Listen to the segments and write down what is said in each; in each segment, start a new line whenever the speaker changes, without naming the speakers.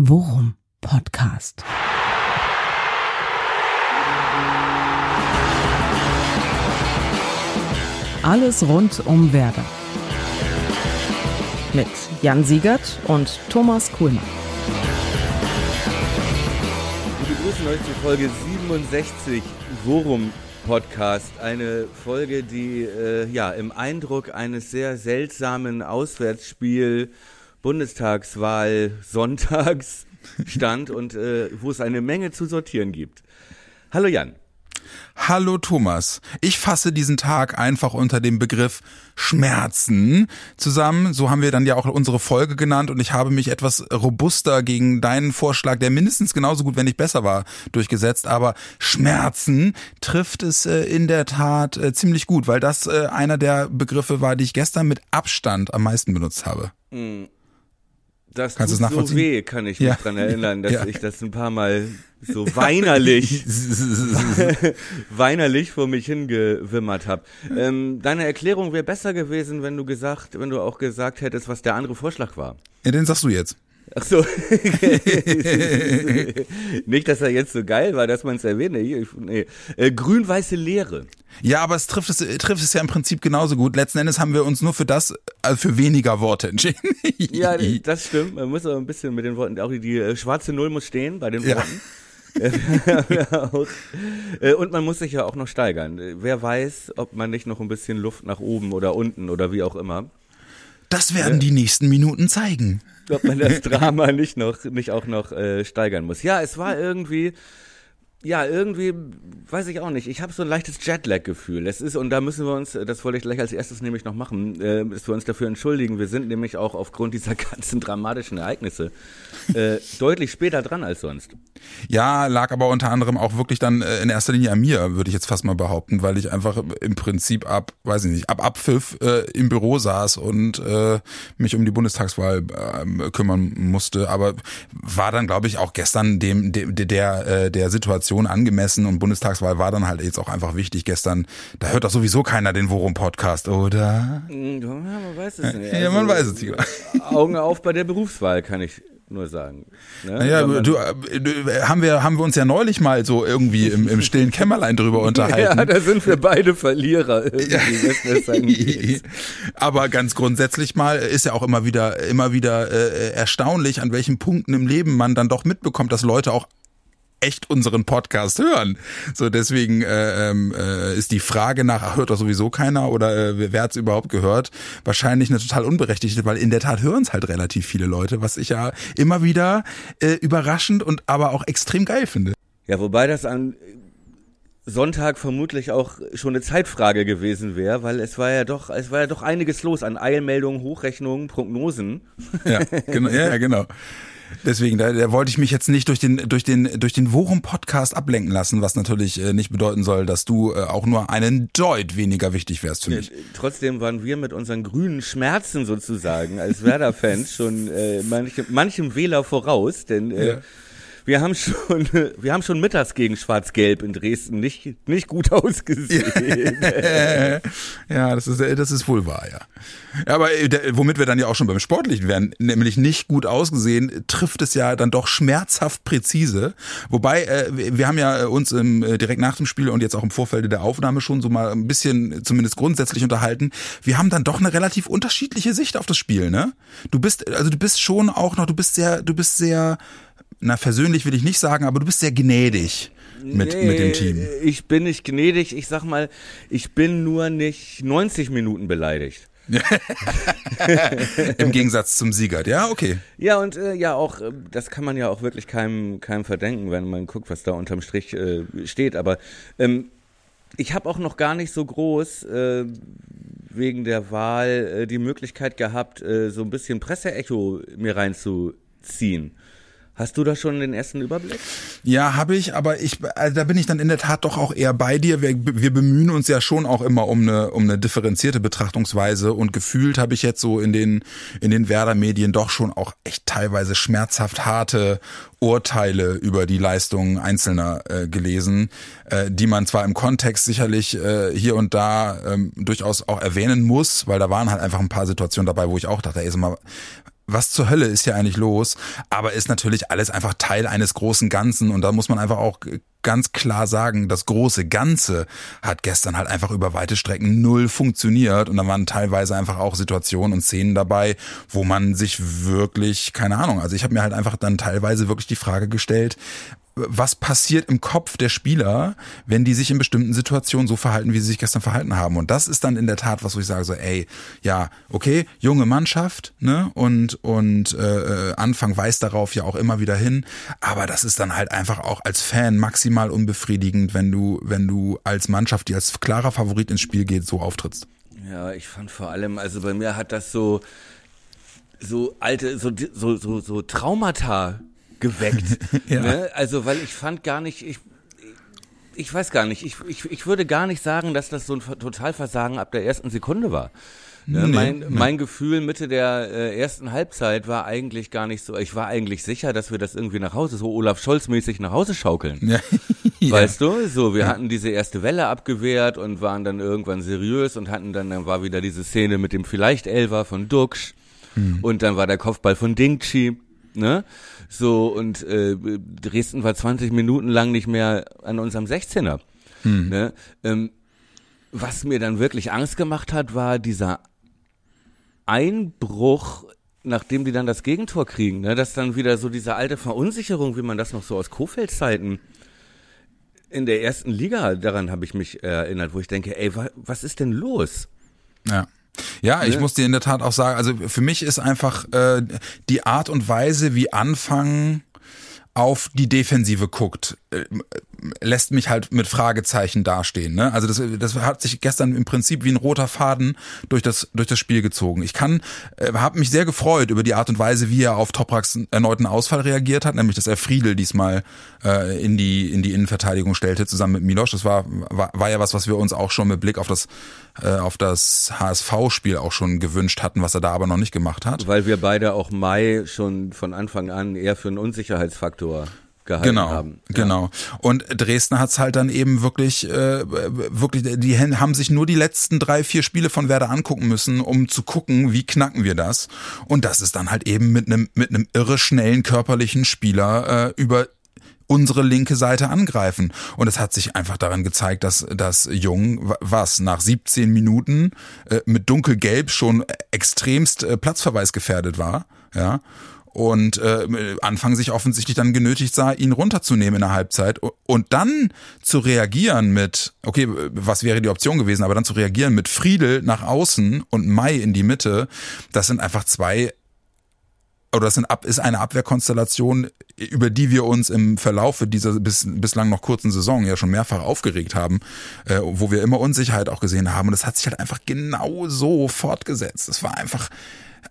Worum Podcast. Alles rund um Werder. Mit Jan Siegert und Thomas Kuhlmann.
Wir begrüßen euch zu Folge 67 Worum Podcast. Eine Folge, die äh, ja im Eindruck eines sehr seltsamen Auswärtsspiel Bundestagswahl sonntags stand und äh, wo es eine Menge zu sortieren gibt. Hallo Jan.
Hallo Thomas. Ich fasse diesen Tag einfach unter dem Begriff Schmerzen zusammen. So haben wir dann ja auch unsere Folge genannt und ich habe mich etwas robuster gegen deinen Vorschlag, der mindestens genauso gut, wenn nicht besser war, durchgesetzt. Aber Schmerzen trifft es äh, in der Tat äh, ziemlich gut, weil das äh, einer der Begriffe war, die ich gestern mit Abstand am meisten benutzt habe.
Hm. Das
Kannst
tut so weh, kann ich mich ja. dran erinnern, dass ja. ich das ein paar Mal so weinerlich, weinerlich vor mich hingewimmert habe. Ähm, deine Erklärung wäre besser gewesen, wenn du gesagt, wenn du auch gesagt hättest, was der andere Vorschlag war.
Ja, den sagst du jetzt.
Ach so. Nicht, dass er jetzt so geil war, dass man es erwähnt. Nee. Äh, Grün-weiße Leere.
Ja, aber es trifft es, trifft es ja im Prinzip genauso gut. Letzten Endes haben wir uns nur für das, also für weniger Worte entschieden.
ja, das stimmt. Man muss aber ein bisschen mit den Worten, auch die, die äh, schwarze Null muss stehen bei den Worten. Ja. Äh, und man muss sich ja auch noch steigern. Wer weiß, ob man nicht noch ein bisschen Luft nach oben oder unten oder wie auch immer.
Das werden ja. die nächsten Minuten zeigen.
Ob man das Drama nicht noch, nicht auch noch äh, steigern muss. Ja, es war irgendwie ja, irgendwie, weiß ich auch nicht. Ich habe so ein leichtes Jetlag-Gefühl. Es ist, und da müssen wir uns, das wollte ich gleich als erstes nämlich noch machen, äh, dass wir uns dafür entschuldigen. Wir sind nämlich auch aufgrund dieser ganzen dramatischen Ereignisse äh, deutlich später dran als sonst.
Ja, lag aber unter anderem auch wirklich dann äh, in erster Linie an mir, würde ich jetzt fast mal behaupten, weil ich einfach im Prinzip ab, weiß ich nicht, ab Abpfiff äh, im Büro saß und äh, mich um die Bundestagswahl äh, kümmern musste. Aber war dann, glaube ich, auch gestern dem, dem der, äh, der Situation Situation angemessen und Bundestagswahl war dann halt jetzt auch einfach wichtig gestern. Da hört doch sowieso keiner den Worum-Podcast, oder?
Ja, man weiß es nicht.
Ja, man weiß es nicht.
Augen auf bei der Berufswahl, kann ich nur sagen.
Ne? Naja, du, äh, du, haben wir haben wir uns ja neulich mal so irgendwie im, im stillen Kämmerlein drüber unterhalten.
ja, da sind wir beide Verlierer.
Aber ganz grundsätzlich mal ist ja auch immer wieder immer wieder äh, erstaunlich, an welchen Punkten im Leben man dann doch mitbekommt, dass Leute auch echt unseren Podcast hören. So deswegen äh, ähm, äh, ist die Frage nach hört doch sowieso keiner oder äh, wer hat's überhaupt gehört wahrscheinlich eine total unberechtigte, weil in der Tat hören es halt relativ viele Leute, was ich ja immer wieder äh, überraschend und aber auch extrem geil finde.
Ja, wobei das an Sonntag vermutlich auch schon eine Zeitfrage gewesen wäre, weil es war ja doch, es war ja doch einiges los an Eilmeldungen, Hochrechnungen, Prognosen.
Ja, genau, ja, genau. Deswegen, da, da wollte ich mich jetzt nicht durch den durch den durch den Worum Podcast ablenken lassen, was natürlich äh, nicht bedeuten soll, dass du äh, auch nur einen Deut weniger wichtig wärst für mich.
Trotzdem waren wir mit unseren grünen Schmerzen sozusagen als Werder-Fans schon äh, manche, manchem Wähler voraus, denn äh, ja wir haben schon, wir haben schon mittags gegen Schwarz-Gelb in Dresden nicht, nicht gut ausgesehen.
ja, das ist, das ist wohl wahr, ja. Aber äh, womit wir dann ja auch schon beim Sportlichen werden, nämlich nicht gut ausgesehen, trifft es ja dann doch schmerzhaft präzise. Wobei, äh, wir haben ja uns im, äh, direkt nach dem Spiel und jetzt auch im Vorfeld der Aufnahme schon so mal ein bisschen zumindest grundsätzlich unterhalten. Wir haben dann doch eine relativ unterschiedliche Sicht auf das Spiel, ne? Du bist, also du bist schon auch noch, du bist sehr, du bist sehr, na, versöhnlich will ich nicht sagen, aber du bist sehr gnädig mit, nee, mit dem Team.
Ich bin nicht gnädig, ich sag mal, ich bin nur nicht 90 Minuten beleidigt.
Im Gegensatz zum Siegert, ja, okay.
Ja, und äh, ja, auch, äh, das kann man ja auch wirklich keinem, keinem verdenken, wenn man guckt, was da unterm Strich äh, steht. Aber ähm, ich habe auch noch gar nicht so groß äh, wegen der Wahl äh, die Möglichkeit gehabt, äh, so ein bisschen Presseecho mir reinzuziehen. Hast du da schon den ersten Überblick?
Ja, habe ich, aber ich, also da bin ich dann in der Tat doch auch eher bei dir. Wir, wir bemühen uns ja schon auch immer um eine, um eine differenzierte Betrachtungsweise und gefühlt habe ich jetzt so in den, in den Werder-Medien doch schon auch echt teilweise schmerzhaft harte Urteile über die Leistungen Einzelner äh, gelesen, äh, die man zwar im Kontext sicherlich äh, hier und da ähm, durchaus auch erwähnen muss, weil da waren halt einfach ein paar Situationen dabei, wo ich auch dachte, ey, sag mal, was zur Hölle ist hier eigentlich los? Aber ist natürlich alles einfach Teil eines großen Ganzen und da muss man einfach auch ganz klar sagen, das große Ganze hat gestern halt einfach über weite Strecken null funktioniert und da waren teilweise einfach auch Situationen und Szenen dabei, wo man sich wirklich, keine Ahnung, also ich habe mir halt einfach dann teilweise wirklich die Frage gestellt, was passiert im Kopf der Spieler, wenn die sich in bestimmten Situationen so verhalten, wie sie sich gestern verhalten haben. Und das ist dann in der Tat was, wo ich sage so, ey, ja, okay, junge Mannschaft, ne, und und äh, Anfang weist darauf ja auch immer wieder hin, aber das ist dann halt einfach auch als Fan maximal unbefriedigend, wenn du wenn du als Mannschaft, die als klarer Favorit ins Spiel geht, so auftrittst.
Ja, ich fand vor allem, also bei mir hat das so so alte so so so, so Traumata geweckt. ja. ne? Also, weil ich fand gar nicht, ich, ich weiß gar nicht, ich, ich, ich würde gar nicht sagen, dass das so ein Totalversagen ab der ersten Sekunde war. Ne? Nee, mein, nee. mein Gefühl Mitte der äh, ersten Halbzeit war eigentlich gar nicht so, ich war eigentlich sicher, dass wir das irgendwie nach Hause, so Olaf Scholz-mäßig nach Hause schaukeln. Ja. Weißt du, so, wir ja. hatten diese erste Welle abgewehrt und waren dann irgendwann seriös und hatten dann, dann war wieder diese Szene mit dem vielleicht Elver von Duxch hm. und dann war der Kopfball von Dingchi, ne? So, und äh, Dresden war 20 Minuten lang nicht mehr an unserem 16er. Hm. Ne? Ähm, was mir dann wirklich Angst gemacht hat, war dieser Einbruch, nachdem die dann das Gegentor kriegen, ne? dass dann wieder so diese alte Verunsicherung, wie man das noch so aus Kofeld-Zeiten in der ersten Liga, daran habe ich mich erinnert, wo ich denke, ey, wa was ist denn los?
Ja. Ja, ich ne? muss dir in der Tat auch sagen, also für mich ist einfach äh, die Art und Weise, wie Anfang auf die Defensive guckt, äh, lässt mich halt mit Fragezeichen dastehen. Ne? Also das, das hat sich gestern im Prinzip wie ein roter Faden durch das durch das Spiel gezogen. Ich kann, äh, habe mich sehr gefreut über die Art und Weise, wie er auf Topraks erneuten Ausfall reagiert hat, nämlich dass er Friedel diesmal äh, in die in die Innenverteidigung stellte zusammen mit Milosch. Das war, war war ja was, was wir uns auch schon mit Blick auf das äh, auf das HSV-Spiel auch schon gewünscht hatten, was er da aber noch nicht gemacht hat.
Weil wir beide auch Mai schon von Anfang an eher für einen Unsicherheitsfaktor gehalten
genau,
haben.
Genau. Und Dresden hat's halt dann eben wirklich, äh, wirklich, die haben sich nur die letzten drei, vier Spiele von Werder angucken müssen, um zu gucken, wie knacken wir das. Und das ist dann halt eben mit einem mit einem irre schnellen körperlichen Spieler äh, über unsere linke Seite angreifen. Und es hat sich einfach daran gezeigt, dass, dass Jung, was, nach 17 Minuten äh, mit dunkelgelb schon extremst äh, Platzverweis gefährdet war. Ja und äh, Anfang sich offensichtlich dann genötigt sah, ihn runterzunehmen in der Halbzeit und dann zu reagieren mit, okay, was wäre die Option gewesen, aber dann zu reagieren mit Friedel nach außen und Mai in die Mitte, das sind einfach zwei oder das ist eine Abwehrkonstellation, über die wir uns im Verlaufe dieser bis, bislang noch kurzen Saison ja schon mehrfach aufgeregt haben, äh, wo wir immer Unsicherheit auch gesehen haben. Und das hat sich halt einfach genau so fortgesetzt. Es war einfach,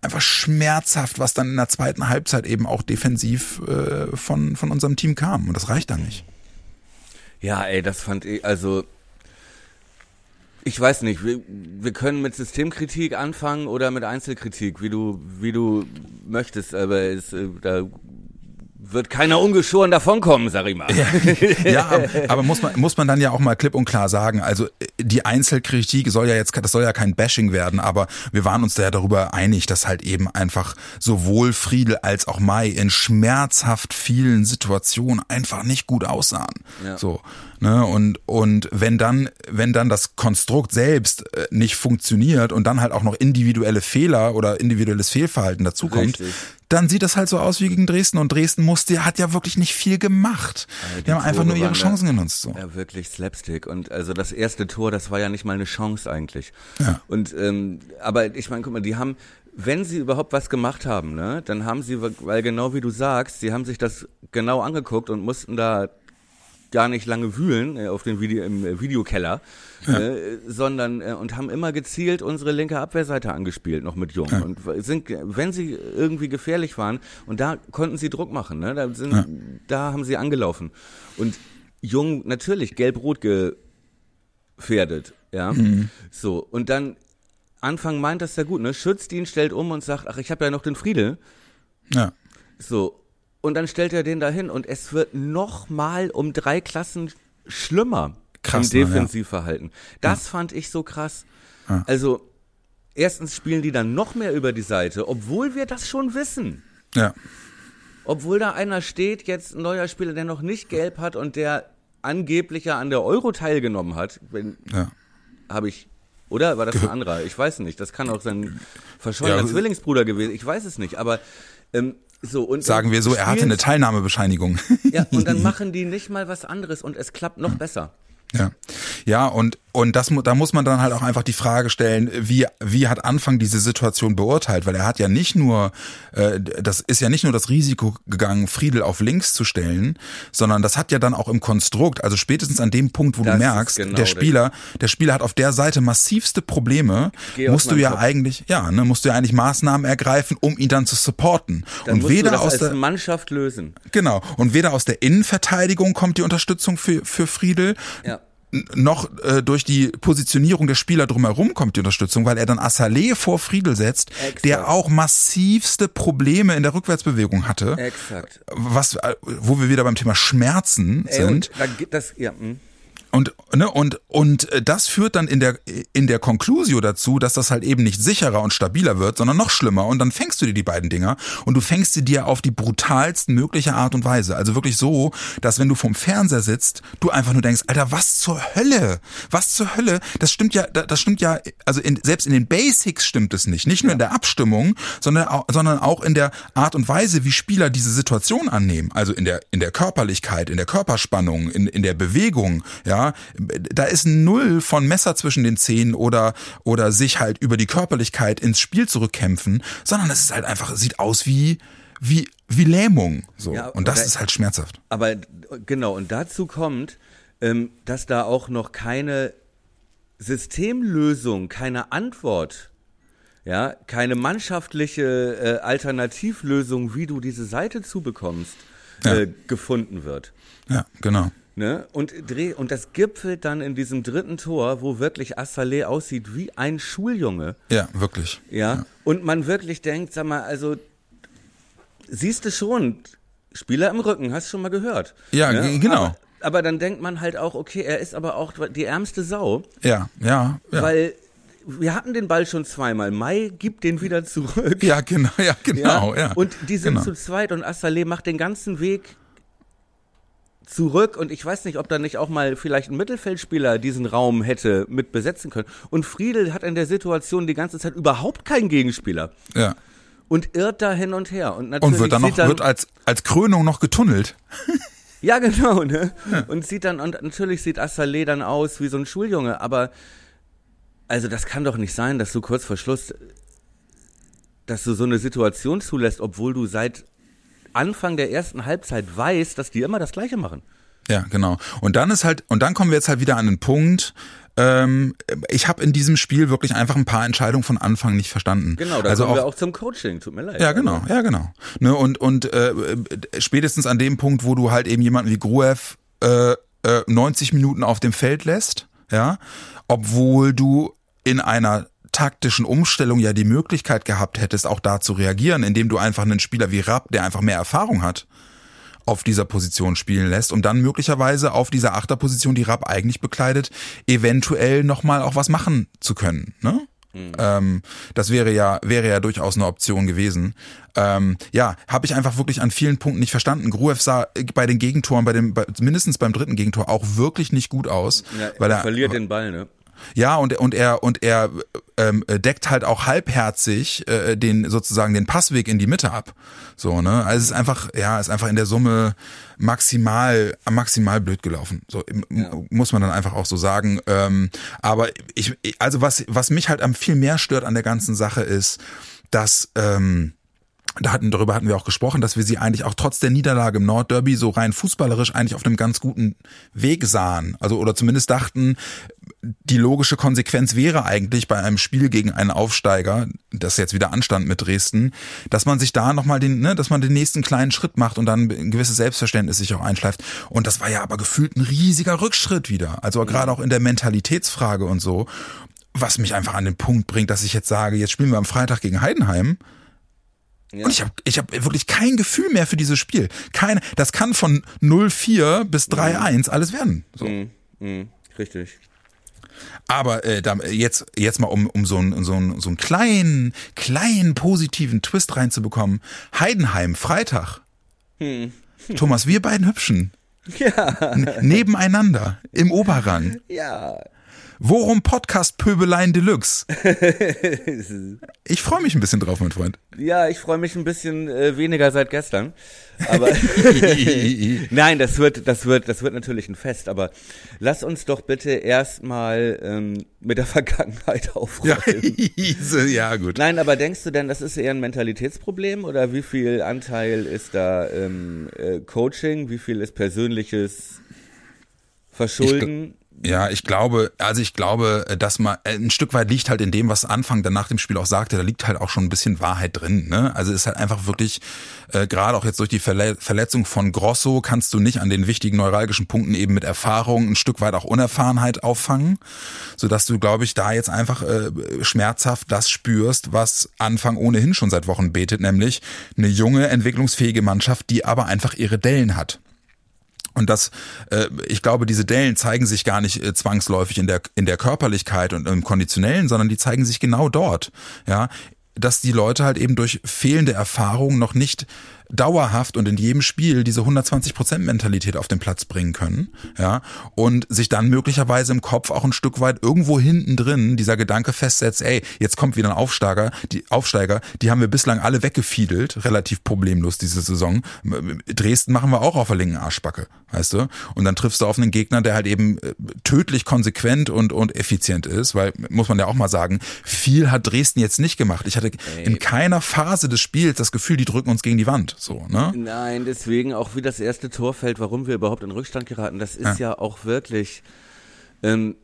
einfach schmerzhaft, was dann in der zweiten Halbzeit eben auch defensiv äh, von, von unserem Team kam. Und das reicht dann nicht.
Ja, ey, das fand ich, also ich weiß nicht, wir, wir können mit Systemkritik anfangen oder mit Einzelkritik, wie du, wie du möchtest, aber es, äh, da wird keiner ungeschoren davonkommen, sag ich mal.
Ja, ja, aber muss man, muss man dann ja auch mal klipp und klar sagen, also die Einzelkritik soll ja jetzt, das soll ja kein Bashing werden, aber wir waren uns da ja darüber einig, dass halt eben einfach sowohl Friedel als auch Mai in schmerzhaft vielen Situationen einfach nicht gut aussahen. Ja. So. Ne? Und, und wenn dann, wenn dann das Konstrukt selbst äh, nicht funktioniert und dann halt auch noch individuelle Fehler oder individuelles Fehlverhalten dazukommt, Richtig dann sieht das halt so aus wie gegen Dresden und Dresden musste, hat ja wirklich nicht viel gemacht. Ja, die, die haben einfach nur ihre Chancen genutzt. So.
Ja, wirklich Slapstick. Und also das erste Tor, das war ja nicht mal eine Chance eigentlich. Ja. Und ähm, aber ich meine, guck mal, die haben, wenn sie überhaupt was gemacht haben, ne, dann haben sie, weil genau wie du sagst, sie haben sich das genau angeguckt und mussten da gar nicht lange wühlen äh, auf den Video, im äh, Videokeller, ja. äh, sondern äh, und haben immer gezielt unsere linke Abwehrseite angespielt, noch mit Jung. Ja. Und sind, wenn sie irgendwie gefährlich waren, und da konnten sie Druck machen, ne? Da, sind, ja. da haben sie angelaufen. Und Jung natürlich gelb-rot gefährdet, ja. Mhm. So, und dann Anfang meint das ja gut, ne? Schützt ihn, stellt um und sagt, ach, ich habe ja noch den Friedel. Ja. So, und dann stellt er den dahin und es wird noch mal um drei Klassen schlimmer krass, im Defensivverhalten. Ja. Das ja. fand ich so krass. Ja. Also erstens spielen die dann noch mehr über die Seite, obwohl wir das schon wissen.
Ja.
Obwohl da einer steht, jetzt ein neuer Spieler, der noch nicht gelb hat und der angeblich ja an der Euro teilgenommen hat. Wenn,
Ja.
habe ich, oder war das ein anderer? Ich weiß nicht. Das kann auch sein verschollener
Ja,
Zwillingsbruder gewesen. Ich weiß es nicht. Aber ähm, so und
Sagen wir so, er hatte eine Teilnahmebescheinigung.
Ja, und dann machen die nicht mal was anderes und es klappt noch besser.
Ja, ja und und das da muss man dann halt auch einfach die Frage stellen, wie wie hat Anfang diese Situation beurteilt, weil er hat ja nicht nur äh, das ist ja nicht nur das Risiko gegangen, Friedel auf links zu stellen, sondern das hat ja dann auch im Konstrukt, also spätestens an dem Punkt, wo
Das
du merkst,
genau
der Spieler, der Spieler hat auf der Seite massivste Probleme, musst du ja
Kopf.
eigentlich ja, ne, musst du ja eigentlich Maßnahmen ergreifen, um ihn dann zu supporten.
Dann
und weder aus der
Mannschaft lösen.
Genau. Und weder aus der Innenverteidigung kommt die Unterstützung für, für Friedel,
Ja.
Noch äh, durch die Positionierung der Spieler drumherum kommt die Unterstützung, weil er dann Assalé vor Friedel setzt,
Exakt.
der auch massivste Probleme in der Rückwärtsbewegung hatte.
Exakt.
Was, äh, wo wir wieder beim Thema Schmerzen
Ey,
sind.
und da das, ja, hm.
Und, ne, und, und äh, das führt dann in der, in der Conclusio dazu, dass das halt eben nicht sicherer und stabiler wird, sondern noch schlimmer. Und dann fängst du dir die beiden Dinger und du fängst sie dir auf die brutalsten mögliche Art und Weise. Also wirklich so, dass wenn du vorm Fernseher sitzt, du einfach nur denkst, Alter, was zur Hölle? Was zur Hölle? Das stimmt ja, da- das stimmt ja, also in, selbst in den Basics stimmt es nicht. Nicht nur in der Abstimmung, sondern auch, sondern auch in der Art und Weise, wie Spieler diese Situation annehmen. Also in der, in der Körperlichkeit, in der Körperspannung, in, in der Bewegung, ja. Da ist null von Messer zwischen den Zähnen oder, oder sich halt über die Körperlichkeit ins Spiel zurückkämpfen, sondern es ist halt einfach, sieht aus wie, wie, wie Lähmung, so.
Ja,
und das
oder-
ist halt schmerzhaft.
Aber genau, und dazu kommt, ähm, dass da auch noch keine Systemlösung, keine Antwort, ja, keine mannschaftliche äh, Alternativlösung, wie du diese Seite zubekommst,
Ja.
äh, gefunden wird.
Ja, genau.
Ne? Und, dreh, und das gipfelt dann in diesem dritten Tor, wo wirklich Assalé aussieht wie ein Schuljunge.
Ja, wirklich.
Ja? Und man wirklich denkt, sag mal, also siehst du schon, Spieler im Rücken, hast du schon mal gehört.
Ja, ge- genau.
Aber, aber dann denkt man halt auch, okay, er ist aber auch die ärmste Sau,
Ja, ja, ja.
weil wir hatten den Ball schon zweimal. Mai gibt den wieder zurück.
ja, genau, ja, genau, ja.
Und die sind
genau.
zu zweit und Assalé macht den ganzen Weg zurück und ich weiß nicht, ob da nicht auch mal vielleicht ein Mittelfeldspieler diesen Raum hätte mit besetzen können. Und Friedel hat in der Situation die ganze Zeit überhaupt keinen Gegenspieler
ja.
und irrt da hin und her. Und natürlich
Und wird dann noch,
dann,
wird als, als Krönung noch getunnelt.
ja genau, ne? Und sieht dann und natürlich sieht Assalé dann aus wie so ein Schuljunge, aber also das kann doch nicht sein, dass du kurz vor Schluss dass du so eine Situation zulässt, obwohl du seit Anfang der ersten Halbzeit weißt, dass die immer das Gleiche machen.
Ja, genau. Und dann ist halt, und dann kommen wir jetzt halt wieder an den Punkt, ähm, ich habe in diesem Spiel wirklich einfach ein paar Entscheidungen von Anfang nicht verstanden.
Genau, da
also
kommen
auch,
wir auch zum Coaching, tut mir leid.
Ja, genau, ja, genau. Ne, und und äh, spätestens an dem Punkt, wo du halt eben jemanden wie Gruev äh, äh, 90 Minuten auf dem Feld lässt, ja, obwohl du in einer taktischen Umstellung ja die Möglichkeit gehabt hättest, auch da zu reagieren, indem du einfach einen Spieler wie Rapp, der einfach mehr Erfahrung hat, auf dieser Position spielen lässt, um dann möglicherweise auf dieser Achterposition, die Rapp eigentlich bekleidet, eventuell nochmal auch was machen zu können. Ne? Ähm, das wäre ja wäre ja durchaus eine Option gewesen. Ähm, ja, habe ich einfach wirklich an vielen Punkten nicht verstanden. Gruev sah bei den Gegentoren, bei dem bei, mindestens beim dritten Gegentor auch wirklich nicht gut aus,
Ja,
weil
er
er
verliert den Ball, ne?
Ja, und, und er, und er ähm, deckt halt auch halbherzig äh, den sozusagen den Passweg in die Mitte ab. So, ne? Also es ist einfach, ja, ist einfach in der Summe maximal, maximal blöd gelaufen. So im- muss man dann einfach auch so sagen. Ähm, aber ich, also was, was mich halt am viel mehr stört an der ganzen Sache ist, dass ähm, da hatten, darüber hatten wir auch gesprochen, dass wir sie eigentlich auch trotz der Niederlage im Nordderby so rein fußballerisch eigentlich auf einem ganz guten Weg sahen. Also, oder zumindest dachten, die logische Konsequenz wäre eigentlich bei einem Spiel gegen einen Aufsteiger, das jetzt wieder anstand mit Dresden, dass man sich da nochmal den, ne, dass man den nächsten kleinen Schritt macht und dann ein gewisses Selbstverständnis sich auch einschleift. Und das war ja aber gefühlt ein riesiger Rückschritt wieder. Also gerade auch in der Mentalitätsfrage und so. Was mich einfach an den Punkt bringt, dass ich jetzt sage, jetzt spielen wir am Freitag gegen Heidenheim.
Ja.
Und ich habe ich hab wirklich kein Gefühl mehr für dieses Spiel. Keine, das kann von 0-4 bis 3-1 alles werden. So.
Mhm, mhm, richtig.
Aber äh, da, jetzt, jetzt mal, um, um so, einen, so, einen, so einen kleinen, kleinen positiven Twist reinzubekommen. Heidenheim, Freitag.
Hm.
Thomas, wir beiden Hübschen. Ja. nebeneinander, im Oberrang.
Ja.
Worum Podcast Pöbeleien Deluxe? ich freue mich ein bisschen drauf, mein Freund.
Ja, ich freue mich ein bisschen äh, weniger seit gestern. Aber nein, das wird, das wird, das wird natürlich ein Fest. Aber lass uns doch bitte erstmal ähm, mit der Vergangenheit aufräumen.
Ja, ja, gut.
Nein, aber denkst du denn, das ist eher ein Mentalitätsproblem oder wie viel Anteil ist da ähm, äh, Coaching, wie viel ist persönliches Verschulden?
Ja, ich glaube, also ich glaube, dass man äh, ein Stück weit liegt halt in dem, was Anfang dann nach dem Spiel auch sagte, da liegt halt auch schon ein bisschen Wahrheit drin. Ne? Also ist halt einfach wirklich, äh, gerade auch jetzt durch die Verle Verletzung von Grosso, kannst du nicht an den wichtigen neuralgischen Punkten eben mit Erfahrung ein Stück weit auch Unerfahrenheit auffangen, sodass du, glaube ich, da jetzt einfach äh, schmerzhaft das spürst, was Anfang ohnehin schon seit Wochen betet, nämlich eine junge, entwicklungsfähige Mannschaft, die aber einfach ihre Dellen hat. Und das, äh, ich glaube, diese Dellen zeigen sich gar nicht äh, zwangsläufig in der in der Körperlichkeit und im Konditionellen, sondern die zeigen sich genau dort. Ja, dass die Leute halt eben durch fehlende Erfahrung noch nicht dauerhaft und in jedem Spiel diese 120% Mentalität auf den Platz bringen können, ja, und sich dann möglicherweise im Kopf auch ein Stück weit irgendwo hinten drin dieser Gedanke festsetzt, ey, jetzt kommt wieder ein Aufsteiger, die Aufsteiger, die haben wir bislang alle weggefiedelt, relativ problemlos diese Saison. Dresden machen wir auch auf der linken Arschbacke, weißt du? Und dann triffst du auf einen Gegner, der halt eben äh, tödlich konsequent und, und effizient ist, weil, muss man ja auch mal sagen, viel hat Dresden jetzt nicht gemacht. Ich hatte in keiner Phase des Spiels das Gefühl, die drücken uns gegen die Wand. So, ne?
Nein, deswegen auch wie das erste Tor fällt, warum wir überhaupt in Rückstand geraten, das ist ja, ja auch wirklich. Ähm,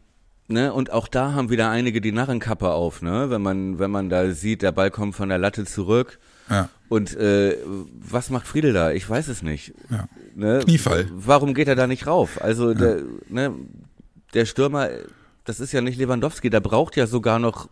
Ne, und auch da haben wieder einige die Narrenkappe auf, ne? Wenn man, wenn man da sieht, der Ball kommt von der Latte zurück. Ja. Und äh, was macht Friedel da? Ich weiß es nicht.
Ja. Ne? Kniefall.
Warum geht er da nicht rauf? Also ja. der, ne, der Stürmer, das ist ja nicht Lewandowski, der braucht ja sogar noch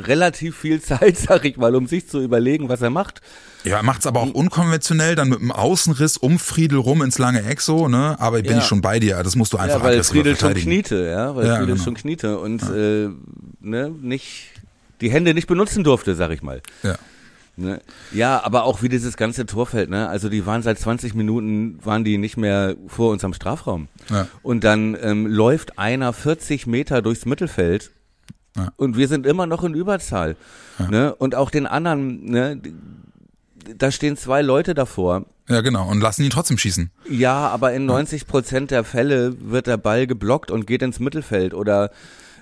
relativ viel Zeit, sag ich mal, um sich zu überlegen, was er macht.
Ja, er macht es aber auch unkonventionell, dann mit einem Außenriss um Friedel rum ins lange Eck so, ne? Aber bin ja. ich schon bei dir, das musst du einfach
ja, weil Friedel schon kniete, ja, weil ja, Friedel genau. schon kniete und ja. äh, ne, nicht die Hände nicht benutzen durfte, sag ich mal.
Ja.
Ne? Ja, aber auch wie dieses ganze Torfeld, ne? Also die waren seit 20 Minuten, waren die nicht mehr vor uns am Strafraum. Ja. Und dann ähm, läuft einer 40 Meter durchs Mittelfeld ja. Und wir sind immer noch in Überzahl. Ja. Ne? Und auch den anderen, ne? da stehen zwei Leute davor.
Ja, genau. Und lassen ihn trotzdem schießen.
Ja, aber in 90 Prozent der Fälle wird der Ball geblockt und geht ins Mittelfeld. Oder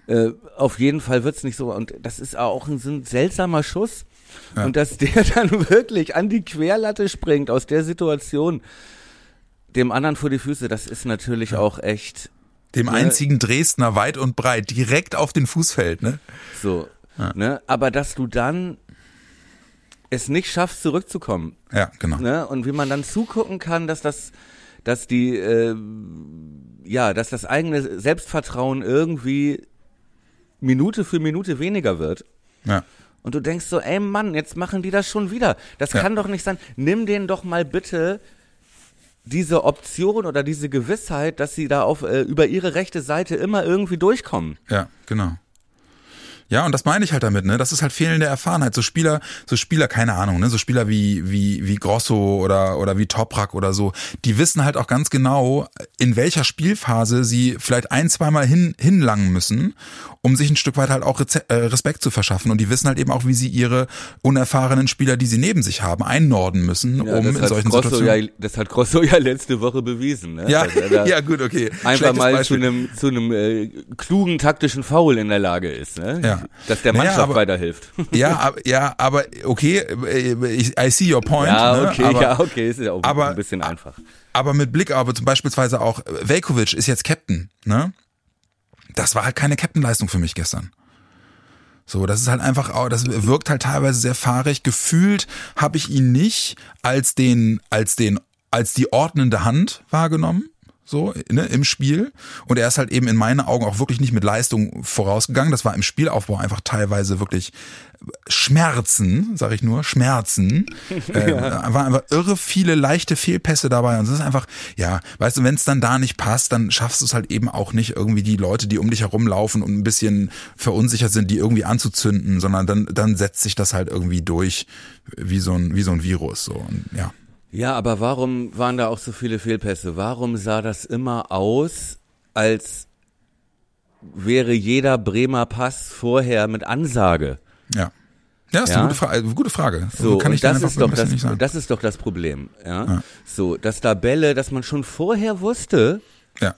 äh, auf jeden Fall wird's nicht so. Und das ist auch ein, ein seltsamer Schuss. Ja. Und dass der dann wirklich an die Querlatte springt aus der Situation, dem anderen vor die Füße, das ist natürlich ja. auch echt
dem ne? einzigen Dresdner weit und breit, direkt auf den Fußfeld, ne?
So, ja. ne? Aber dass du dann es nicht schaffst, zurückzukommen.
Ja, genau.
Ne? Und wie man dann zugucken kann, dass das, dass die, äh, ja, dass das eigene Selbstvertrauen irgendwie Minute für Minute weniger wird.
Ja.
Und du denkst so, ey Mann, jetzt machen die das schon wieder. Das ja. kann doch nicht sein. Nimm den doch mal bitte diese Option oder diese Gewissheit, dass sie da auf äh, über ihre rechte Seite immer irgendwie durchkommen.
Ja, genau. Ja, und das meine ich halt damit, ne? Das ist halt fehlende Erfahrenheit. So Spieler, so Spieler, keine Ahnung, ne? So Spieler wie, wie, wie Grosso oder, oder wie Toprak oder so, die wissen halt auch ganz genau, in welcher Spielphase sie vielleicht ein, zweimal hin, hinlangen müssen, um sich ein Stück weit halt auch äh, Respekt zu verschaffen. Und die wissen halt eben auch, wie sie ihre unerfahrenen Spieler, die sie neben sich haben, einnorden müssen, ja, um in solchen
Grosso
Situationen.
Ja, das hat Grosso ja letzte Woche bewiesen, ne?
Ja, ja gut, okay.
Einfach mal Beispiel. zu einem, zu einem äh, klugen taktischen Foul in der Lage ist, ne?
Ja
dass der Mannschaft naja, aber, weiterhilft.
Ja, aber, ja, aber okay, I see your point.
Ja,
ne?
okay,
aber,
ja, okay, ist ja auch aber, ein bisschen einfach.
Aber mit Blick aber zum beispielsweise auch, Velkovic ist jetzt Captain, ne? Das war halt keine Captain-Leistung für mich gestern. So, das ist halt einfach, das wirkt halt teilweise sehr fahrig. Gefühlt habe ich ihn nicht als den, als den, als die ordnende Hand wahrgenommen so ne, im Spiel. Und er ist halt eben in meinen Augen auch wirklich nicht mit Leistung vorausgegangen. Das war im Spielaufbau einfach teilweise wirklich Schmerzen, sag ich nur, Schmerzen. Äh, ja. Waren einfach irre viele leichte Fehlpässe dabei. Und es ist einfach, ja, weißt du, wenn es dann da nicht passt, dann schaffst du es halt eben auch nicht, irgendwie die Leute, die um dich herumlaufen und ein bisschen verunsichert sind, die irgendwie anzuzünden, sondern dann, dann setzt sich das halt irgendwie durch wie so ein, wie so ein Virus. So. Und, ja.
Ja, aber warum waren da auch so viele Fehlpässe? Warum sah das immer aus, als wäre jeder Bremer Pass vorher mit Ansage?
Ja. Ja, ist ja? eine gute, Fra gute Frage.
So, kann ich das ist doch das, das ist doch das Problem, ja? ja? So, dass da Bälle, dass man schon vorher wusste,
ja.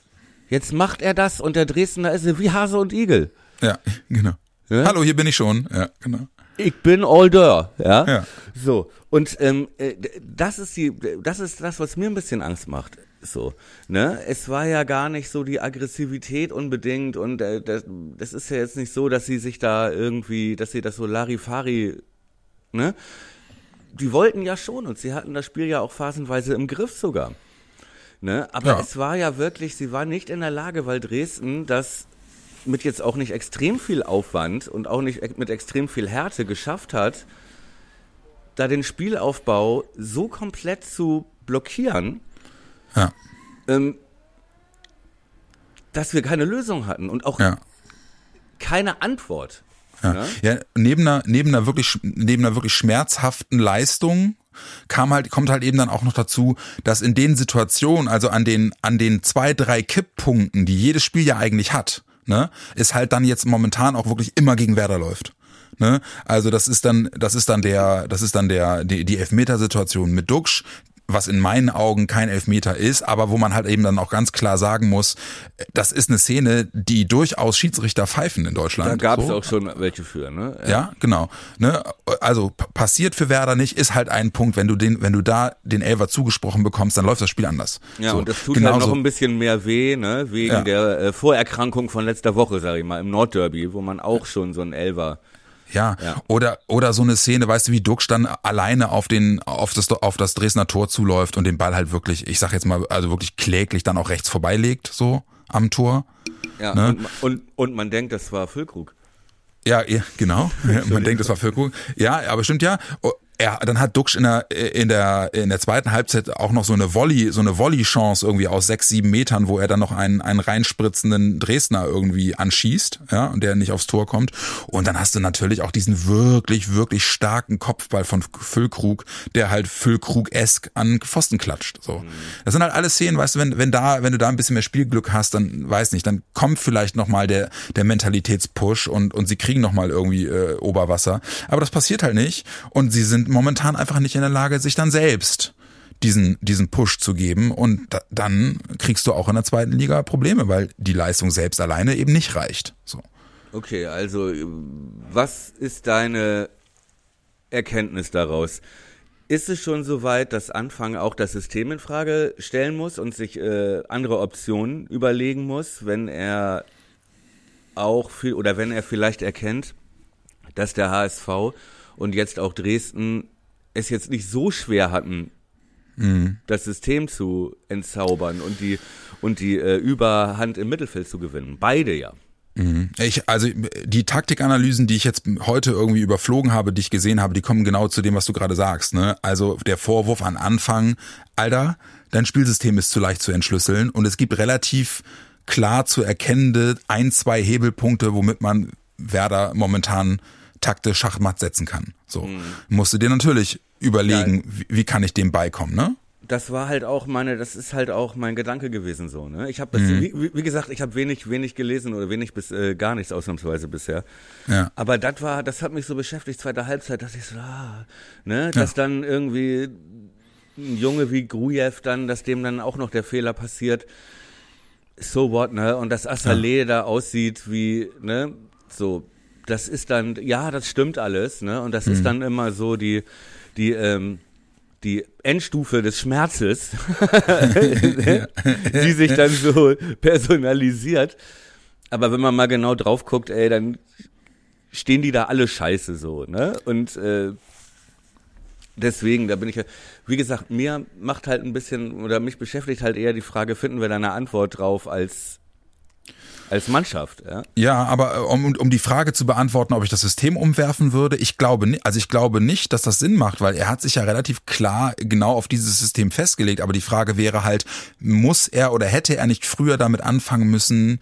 jetzt macht er das und der Dresdner ist wie Hase und Igel.
Ja, genau. Ja? Hallo, hier bin ich schon. Ja, genau.
Ich bin all there, ja. ja. So und ähm, äh, das ist die, das ist das, was mir ein bisschen Angst macht. So, ne? Es war ja gar nicht so die Aggressivität unbedingt und äh, das, das ist ja jetzt nicht so, dass sie sich da irgendwie, dass sie das so Larifari, ne? Die wollten ja schon und sie hatten das Spiel ja auch phasenweise im Griff sogar. Ne? Aber ja. es war ja wirklich, sie war nicht in der Lage, weil Dresden das mit jetzt auch nicht extrem viel Aufwand und auch nicht mit extrem viel Härte geschafft hat, da den Spielaufbau so komplett zu blockieren,
ja.
ähm, dass wir keine Lösung hatten und auch
ja.
keine Antwort.
Ja. Ne? ja, neben einer, neben einer wirklich, neben einer wirklich schmerzhaften Leistung kam halt, kommt halt eben dann auch noch dazu, dass in den Situationen, also an den, an den zwei, drei Kipppunkten, die jedes Spiel ja eigentlich hat, ne, ist halt dann jetzt momentan auch wirklich immer gegen Werder läuft. Ne? Also das ist dann, das ist dann der, das ist dann der, die, die Elfmetersituation mit Duxch, was in meinen Augen kein Elfmeter ist, aber wo man halt eben dann auch ganz klar sagen muss, das ist eine Szene, die durchaus Schiedsrichter pfeifen in Deutschland.
Da gab es so. auch schon welche für, ne?
Ja, ja genau. Ne? Also passiert für Werder nicht, ist halt ein Punkt, wenn du den, wenn du da den Elfer zugesprochen bekommst, dann läuft das Spiel anders.
Ja,
so,
und das tut genauso. halt noch ein bisschen mehr weh, ne? Wegen ja. der äh, Vorerkrankung von letzter Woche, sag ich mal, im Nordderby, wo man auch schon so einen Elfer
ja. ja. Oder, oder so eine Szene, weißt du, wie Duxch dann alleine auf den, auf das, auf das Dresdner Tor zuläuft und den Ball halt wirklich, ich sag jetzt mal, also wirklich kläglich dann auch rechts vorbeilegt, so am Tor.
Ja, ne? und, und, und man denkt, das war Füllkrug.
Ja, ja genau. man denkt, das war Füllkrug. Ja, aber stimmt ja er, dann hat Duxch in der, in der, in der zweiten Halbzeit auch noch so eine Volley, so eine Volley-Chance irgendwie aus sechs, sieben Metern, wo er dann noch einen, einen reinspritzenden Dresdner irgendwie anschießt, ja, und der nicht aufs Tor kommt. Und dann hast du natürlich auch diesen wirklich, wirklich starken Kopfball von Füllkrug, der halt Füllkrug-esk an Pfosten klatscht, so. Das sind halt alles Szenen, weißt du, wenn, wenn da, wenn du da ein bisschen mehr Spielglück hast, dann weiß nicht, dann kommt vielleicht nochmal der, der Mentalitätspush und, und sie kriegen nochmal irgendwie äh, Oberwasser. Aber das passiert halt nicht und sie sind momentan einfach nicht in der Lage, sich dann selbst diesen, diesen Push zu geben. Und da, dann kriegst du auch in der zweiten Liga Probleme, weil die Leistung selbst alleine eben nicht reicht. So.
Okay, also was ist deine Erkenntnis daraus? Ist es schon so weit, dass Anfang auch das System in Frage stellen muss und sich äh, andere Optionen überlegen muss, wenn er auch viel oder wenn er vielleicht erkennt, dass der HSV und jetzt auch Dresden es jetzt nicht so schwer hatten, mhm. das System zu entzaubern und die und die äh, Überhand im Mittelfeld zu gewinnen. Beide ja.
Mhm. Ich, also die Taktikanalysen, die ich jetzt heute irgendwie überflogen habe, die ich gesehen habe, die kommen genau zu dem, was du gerade sagst. Ne? Also der Vorwurf an Anfang, Alter, dein Spielsystem ist zu leicht zu entschlüsseln und es gibt relativ klar zu erkennende ein, zwei Hebelpunkte, womit man Werder momentan taktisch Schachmatt setzen kann. So mhm. musst du dir natürlich überlegen, ja. wie, wie, kann ich dem beikommen, ne?
Das war halt auch meine, das ist halt auch mein Gedanke gewesen so. Ne? Ich habe, mhm. wie, wie, gesagt, ich habe wenig, wenig gelesen oder wenig bis äh, gar nichts ausnahmsweise bisher.
Ja.
Aber das war, das hat mich so beschäftigt, zweite Halbzeit, dass ich so, ah, ne, dass ja. dann irgendwie ein Junge wie Grujew dann, dass dem dann auch noch der Fehler passiert. So what, ne? Und dass Assalé da aussieht wie, ne, so das ist dann, ja, das stimmt alles, ne? Und das mhm. ist dann immer so die, die, ähm, die Endstufe des Schmerzes, die sich dann so personalisiert. Aber wenn man mal genau drauf guckt, ey, dann stehen die da alle scheiße so, ne? Und äh, deswegen, da bin ich, wie gesagt, mir macht halt ein bisschen, oder mich beschäftigt halt eher die Frage, finden wir da eine Antwort drauf als als Mannschaft, ja.
Ja, aber äh, um, um die Frage zu beantworten, ob ich das System umwerfen würde, ich glaube nicht, also ich glaube nicht, dass das Sinn macht, weil er hat sich ja relativ klar genau auf dieses System festgelegt. Aber die Frage wäre halt, muss er oder hätte er nicht früher damit anfangen müssen,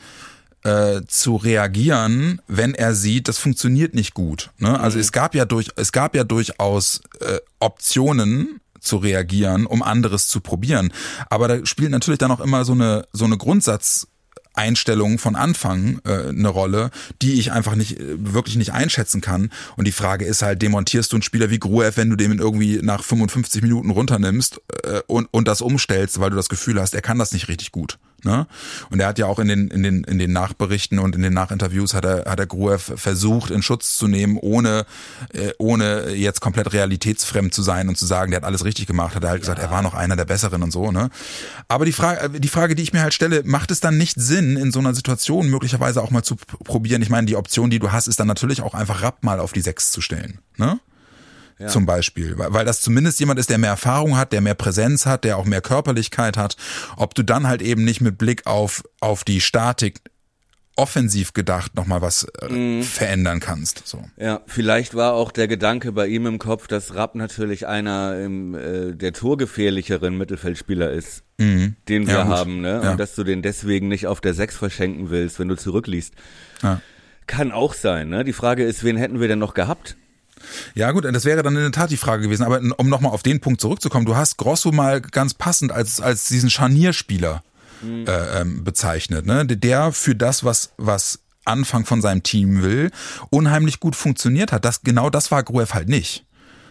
äh, zu reagieren, wenn er sieht, das funktioniert nicht gut. Ne? Also mhm. es gab ja durch, es gab ja durchaus äh, Optionen, zu reagieren, um anderes zu probieren. Aber da spielt natürlich dann auch immer so eine so eine Grundsatz Einstellungen von Anfang äh, eine Rolle, die ich einfach nicht äh, wirklich nicht einschätzen kann. Und die Frage ist halt, demontierst du einen Spieler wie Gruev, wenn du den irgendwie nach 55 Minuten runternimmst äh, und, und das umstellst, weil du das Gefühl hast, er kann das nicht richtig gut. Ne? Und er hat ja auch in den, in den, in den Nachberichten und in den Nachinterviews hat er, hat er Gruev versucht, in Schutz zu nehmen, ohne, äh, ohne jetzt komplett realitätsfremd zu sein und zu sagen, der hat alles richtig gemacht, hat er halt ja. gesagt, er war noch einer der Besseren und so, ne? Aber die Frage, äh, die Frage, die ich mir halt stelle, macht es dann nicht Sinn, in so einer Situation möglicherweise auch mal zu probieren? Ich meine, die Option, die du hast, ist dann natürlich auch einfach Rapp mal auf die Sechs zu stellen, ne? Ja. zum Beispiel. Weil das zumindest jemand ist, der mehr Erfahrung hat, der mehr Präsenz hat, der auch mehr Körperlichkeit hat. Ob du dann halt eben nicht mit Blick auf, auf die Statik offensiv gedacht nochmal was äh, mhm. verändern kannst. So.
Ja, vielleicht war auch der Gedanke bei ihm im Kopf, dass Rapp natürlich einer im, äh, der torgefährlicheren Mittelfeldspieler ist, mhm. den wir ja, haben, ne? Ja. Und dass du den deswegen nicht auf der Sechs verschenken willst, wenn du zurückliest. Ja. Kann auch sein, ne? Die Frage ist, wen hätten wir denn noch gehabt?
Ja gut, das wäre dann in der Tat die Frage gewesen. Aber um nochmal auf den Punkt zurückzukommen, du hast Grosso mal ganz passend als, als diesen Scharnierspieler mhm. äh, ähm, bezeichnet, ne? der für das, was, was Anfang von seinem Team will, unheimlich gut funktioniert hat. Das, genau das war Gruev halt nicht.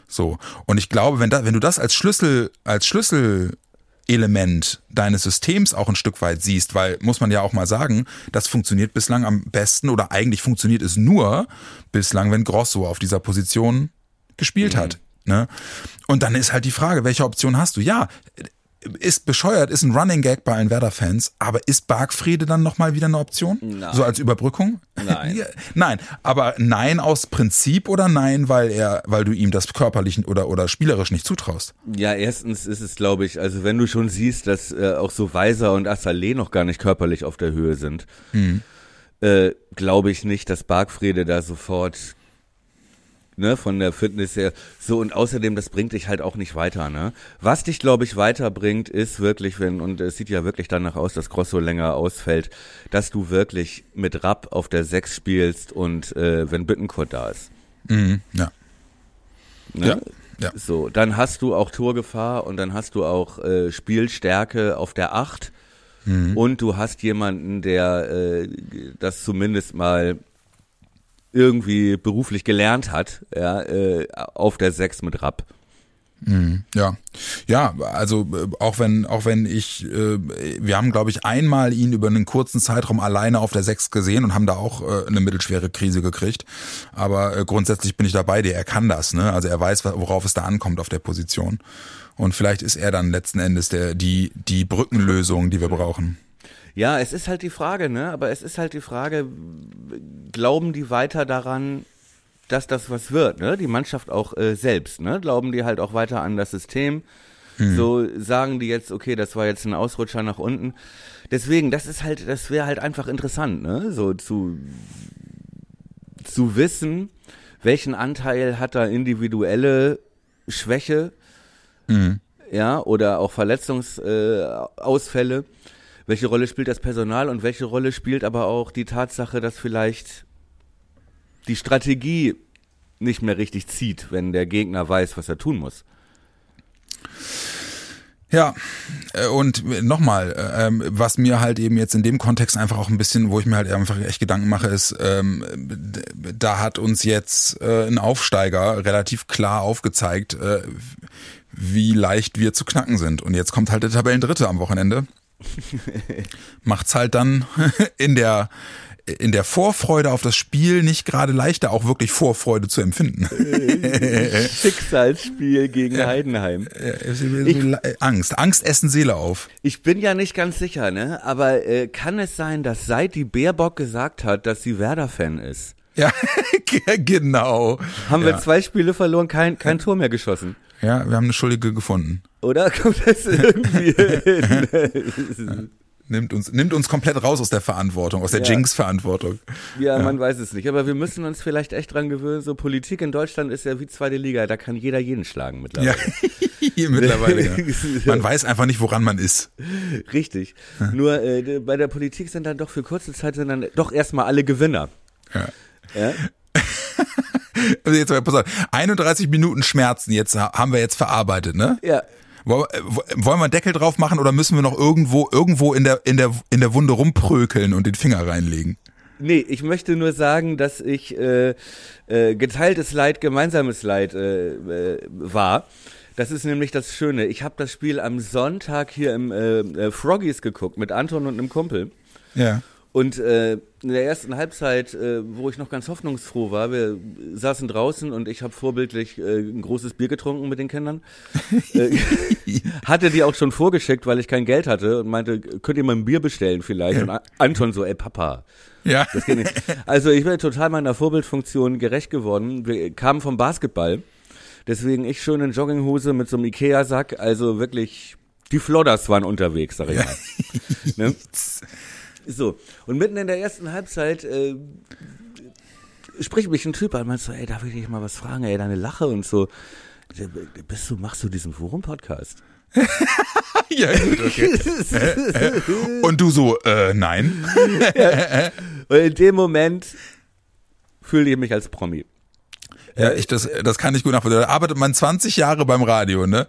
So. Und ich glaube, wenn, da, wenn du das als Schlüssel, als Schlüssel Element deines Systems auch ein Stück weit siehst, weil muss man ja auch mal sagen, das funktioniert bislang am besten oder eigentlich funktioniert es nur bislang, wenn Grosso auf dieser Position gespielt mhm. hat. Ne? Und dann ist halt die Frage, welche Option hast du? Ja, ist bescheuert, ist ein Running Gag bei allen Werder-Fans, aber ist Bargfriede dann nochmal wieder eine Option? Nein. So als Überbrückung?
Nein.
nein, aber nein aus Prinzip oder nein, weil er, weil du ihm das körperlich oder, oder spielerisch nicht zutraust?
Ja, erstens ist es, glaube ich, also wenn du schon siehst, dass äh, auch so Weiser und Assalé noch gar nicht körperlich auf der Höhe sind, mhm. äh, glaube ich nicht, dass Bargfriede da sofort ne, von der Fitness her. So, und außerdem, das bringt dich halt auch nicht weiter, ne? Was dich, glaube ich, weiterbringt, ist wirklich, wenn, und es sieht ja wirklich danach aus, dass Grosso länger ausfällt, dass du wirklich mit Rapp auf der 6 spielst und äh, wenn Bittenkurt da ist.
Mhm, ja.
Ne? ja. Ja. So, dann hast du auch Torgefahr und dann hast du auch äh, Spielstärke auf der 8 mhm. und du hast jemanden, der äh, das zumindest mal irgendwie beruflich gelernt hat, ja, äh, auf der Sechs mit Rapp.
Mhm, ja, ja, also äh, auch wenn auch wenn ich, äh, wir haben glaube ich einmal ihn über einen kurzen Zeitraum alleine auf der Sechs gesehen und haben da auch äh, eine mittelschwere Krise gekriegt. Aber äh, grundsätzlich bin ich dabei, dir. Er kann das, ne? Also er weiß, worauf es da ankommt auf der Position. Und vielleicht ist er dann letzten Endes der die die Brückenlösung, die wir brauchen.
Ja, es ist halt die Frage, ne? Aber es ist halt die Frage, glauben die weiter daran, dass das was wird, ne? Die Mannschaft auch äh, selbst, ne? Glauben die halt auch weiter an das System? Hm. So sagen die jetzt, okay, das war jetzt ein Ausrutscher nach unten. Deswegen, das ist halt, das wäre halt einfach interessant, ne? So zu, zu wissen, welchen Anteil hat da individuelle Schwäche, mhm. ja, oder auch Verletzungsausfälle. Äh, welche Rolle spielt das Personal und welche Rolle spielt aber auch die Tatsache, dass vielleicht die Strategie nicht mehr richtig zieht, wenn der Gegner weiß, was er tun muss.
Ja, äh, und nochmal, ähm, was mir halt eben jetzt in dem Kontext einfach auch ein bisschen, wo ich mir halt einfach echt Gedanken mache, ist, ähm, da hat uns jetzt äh, ein Aufsteiger relativ klar aufgezeigt, äh, wie leicht wir zu knacken sind. Und jetzt kommt halt der Tabellendritte am Wochenende. macht's halt dann in der in der Vorfreude auf das Spiel nicht gerade leichter, auch wirklich Vorfreude zu empfinden.
Schicksalsspiel gegen ja. Heidenheim.
Ich, Angst. Angst essen Seele auf.
Ich bin ja nicht ganz sicher, ne? Aber äh, kann es sein, dass seit die Baerbock gesagt hat, dass sie Werder-Fan ist?
Ja, genau.
Haben wir zwei Spiele verloren, kein, kein Tor mehr geschossen.
Ja, wir haben eine Schuldige gefunden.
Oder kommt das irgendwie hin?
Nimmt uns, nimmt uns komplett raus aus der Verantwortung, aus der
Ja.
Jinx-Verantwortung.
Ja, man weiß es nicht. Aber wir müssen uns vielleicht echt dran gewöhnen. So Politik in Deutschland ist ja wie zweite Liga. Da kann jeder jeden schlagen
Ja,
mittlerweile.
hier mittlerweile. Ja. Man weiß einfach nicht, woran man ist.
Richtig. Nur äh, bei der Politik sind dann doch für kurze Zeit sind dann doch erstmal alle Gewinner.
Ja.
Ja?
Jetzt mal, pass auf, 31 Minuten Schmerzen jetzt ha- haben wir jetzt verarbeitet, ne?
Ja.
Wollen wir- äh, Wollen wir einen Deckel drauf machen oder müssen wir noch irgendwo irgendwo in der in der in der Wunde rumprökeln und den Finger reinlegen?
Nee, ich möchte nur sagen, dass ich äh, äh, geteiltes Leid, gemeinsames Leid äh, äh, war. Das ist nämlich das Schöne. Ich habe das Spiel am Sonntag hier im äh, äh, Froggies geguckt mit Anton und einem Kumpel.
Ja.
Und äh, in der ersten Halbzeit, äh, wo ich noch ganz hoffnungsfroh war, wir saßen draußen und ich habe vorbildlich äh, ein großes Bier getrunken mit den Kindern. äh, hatte die auch schon vorgeschickt, weil ich kein Geld hatte und meinte, könnt ihr mal ein Bier bestellen vielleicht? Und Anton so, ey Papa,
Ja.
das geht nicht. Also ich bin total meiner Vorbildfunktion gerecht geworden. Wir kamen vom Basketball. Deswegen ich schön in Jogginghose mit so einem Ikea-Sack. Also wirklich, die Flodders waren unterwegs, sag ich mal. ne? So, und mitten in der ersten Halbzeit äh, spricht mich ein Typ an, meinst so, ey, darf ich dich mal was fragen, ey, deine Lache und so. Bist du, machst du diesen Forum-Podcast?
ja gut, okay. Und du so, äh, nein.
Und in dem Moment fühle ich mich als Promi.
Ja, ich, das, das kann ich gut nachvollziehen. Da arbeitet man 20 Jahre beim Radio, ne?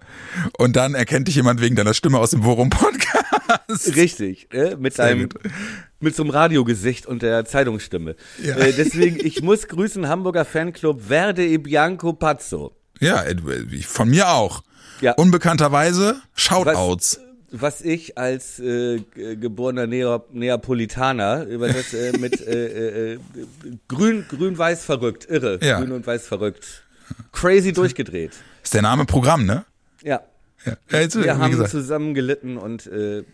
Und dann erkennt dich jemand wegen deiner Stimme aus dem Worum-Podcast.
Richtig, äh, mit
Sehr
einem
gut.
mit so einem Radiogesicht und der Zeitungsstimme.
Ja.
Äh, deswegen, ich muss grüßen Hamburger Fanclub Verde e Bianco Pazzo.
Ja, äh, von mir auch.
Ja.
Unbekannterweise, Shoutouts.
Was ich als äh, geborener Neo Neapolitaner über das äh, mit äh, äh, grün grün weiß verrückt, irre,
Ja.
grün und weiß verrückt. Crazy durchgedreht.
Ist der Name Programm, ne?
Ja.
Ja, ja jetzt,
Wir haben
gesagt.
zusammen gelitten und äh,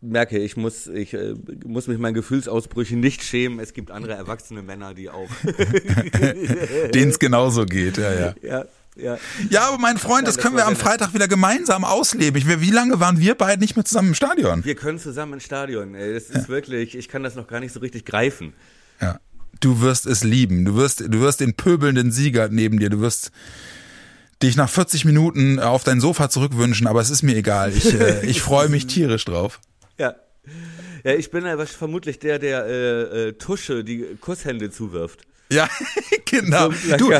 merke, ich muss, ich äh, muss mich meinen Gefühlsausbrüchen nicht schämen. Es gibt andere erwachsene Männer, die auch.
denen es genauso geht, ja, ja.
ja, ja.
Ja, aber mein Freund, das
das
können wir am
nett.
Freitag wieder gemeinsam ausleben. Ich, wie lange waren wir beide nicht mehr zusammen im Stadion?
Wir können zusammen ins Stadion. Ey. Das ist wirklich, ich kann das noch gar nicht so richtig greifen.
Ja. Du wirst es lieben. Du wirst, du wirst den pöbelnden Sieger neben dir. Du wirst dich nach 40 Minuten auf dein Sofa zurückwünschen, aber es ist mir egal. Ich, äh, ich freue mich tierisch drauf.
Ja. Ja, ich bin aber vermutlich der, der äh, äh, Tusche die Kusshände zuwirft.
Ja, genau.
So
Du,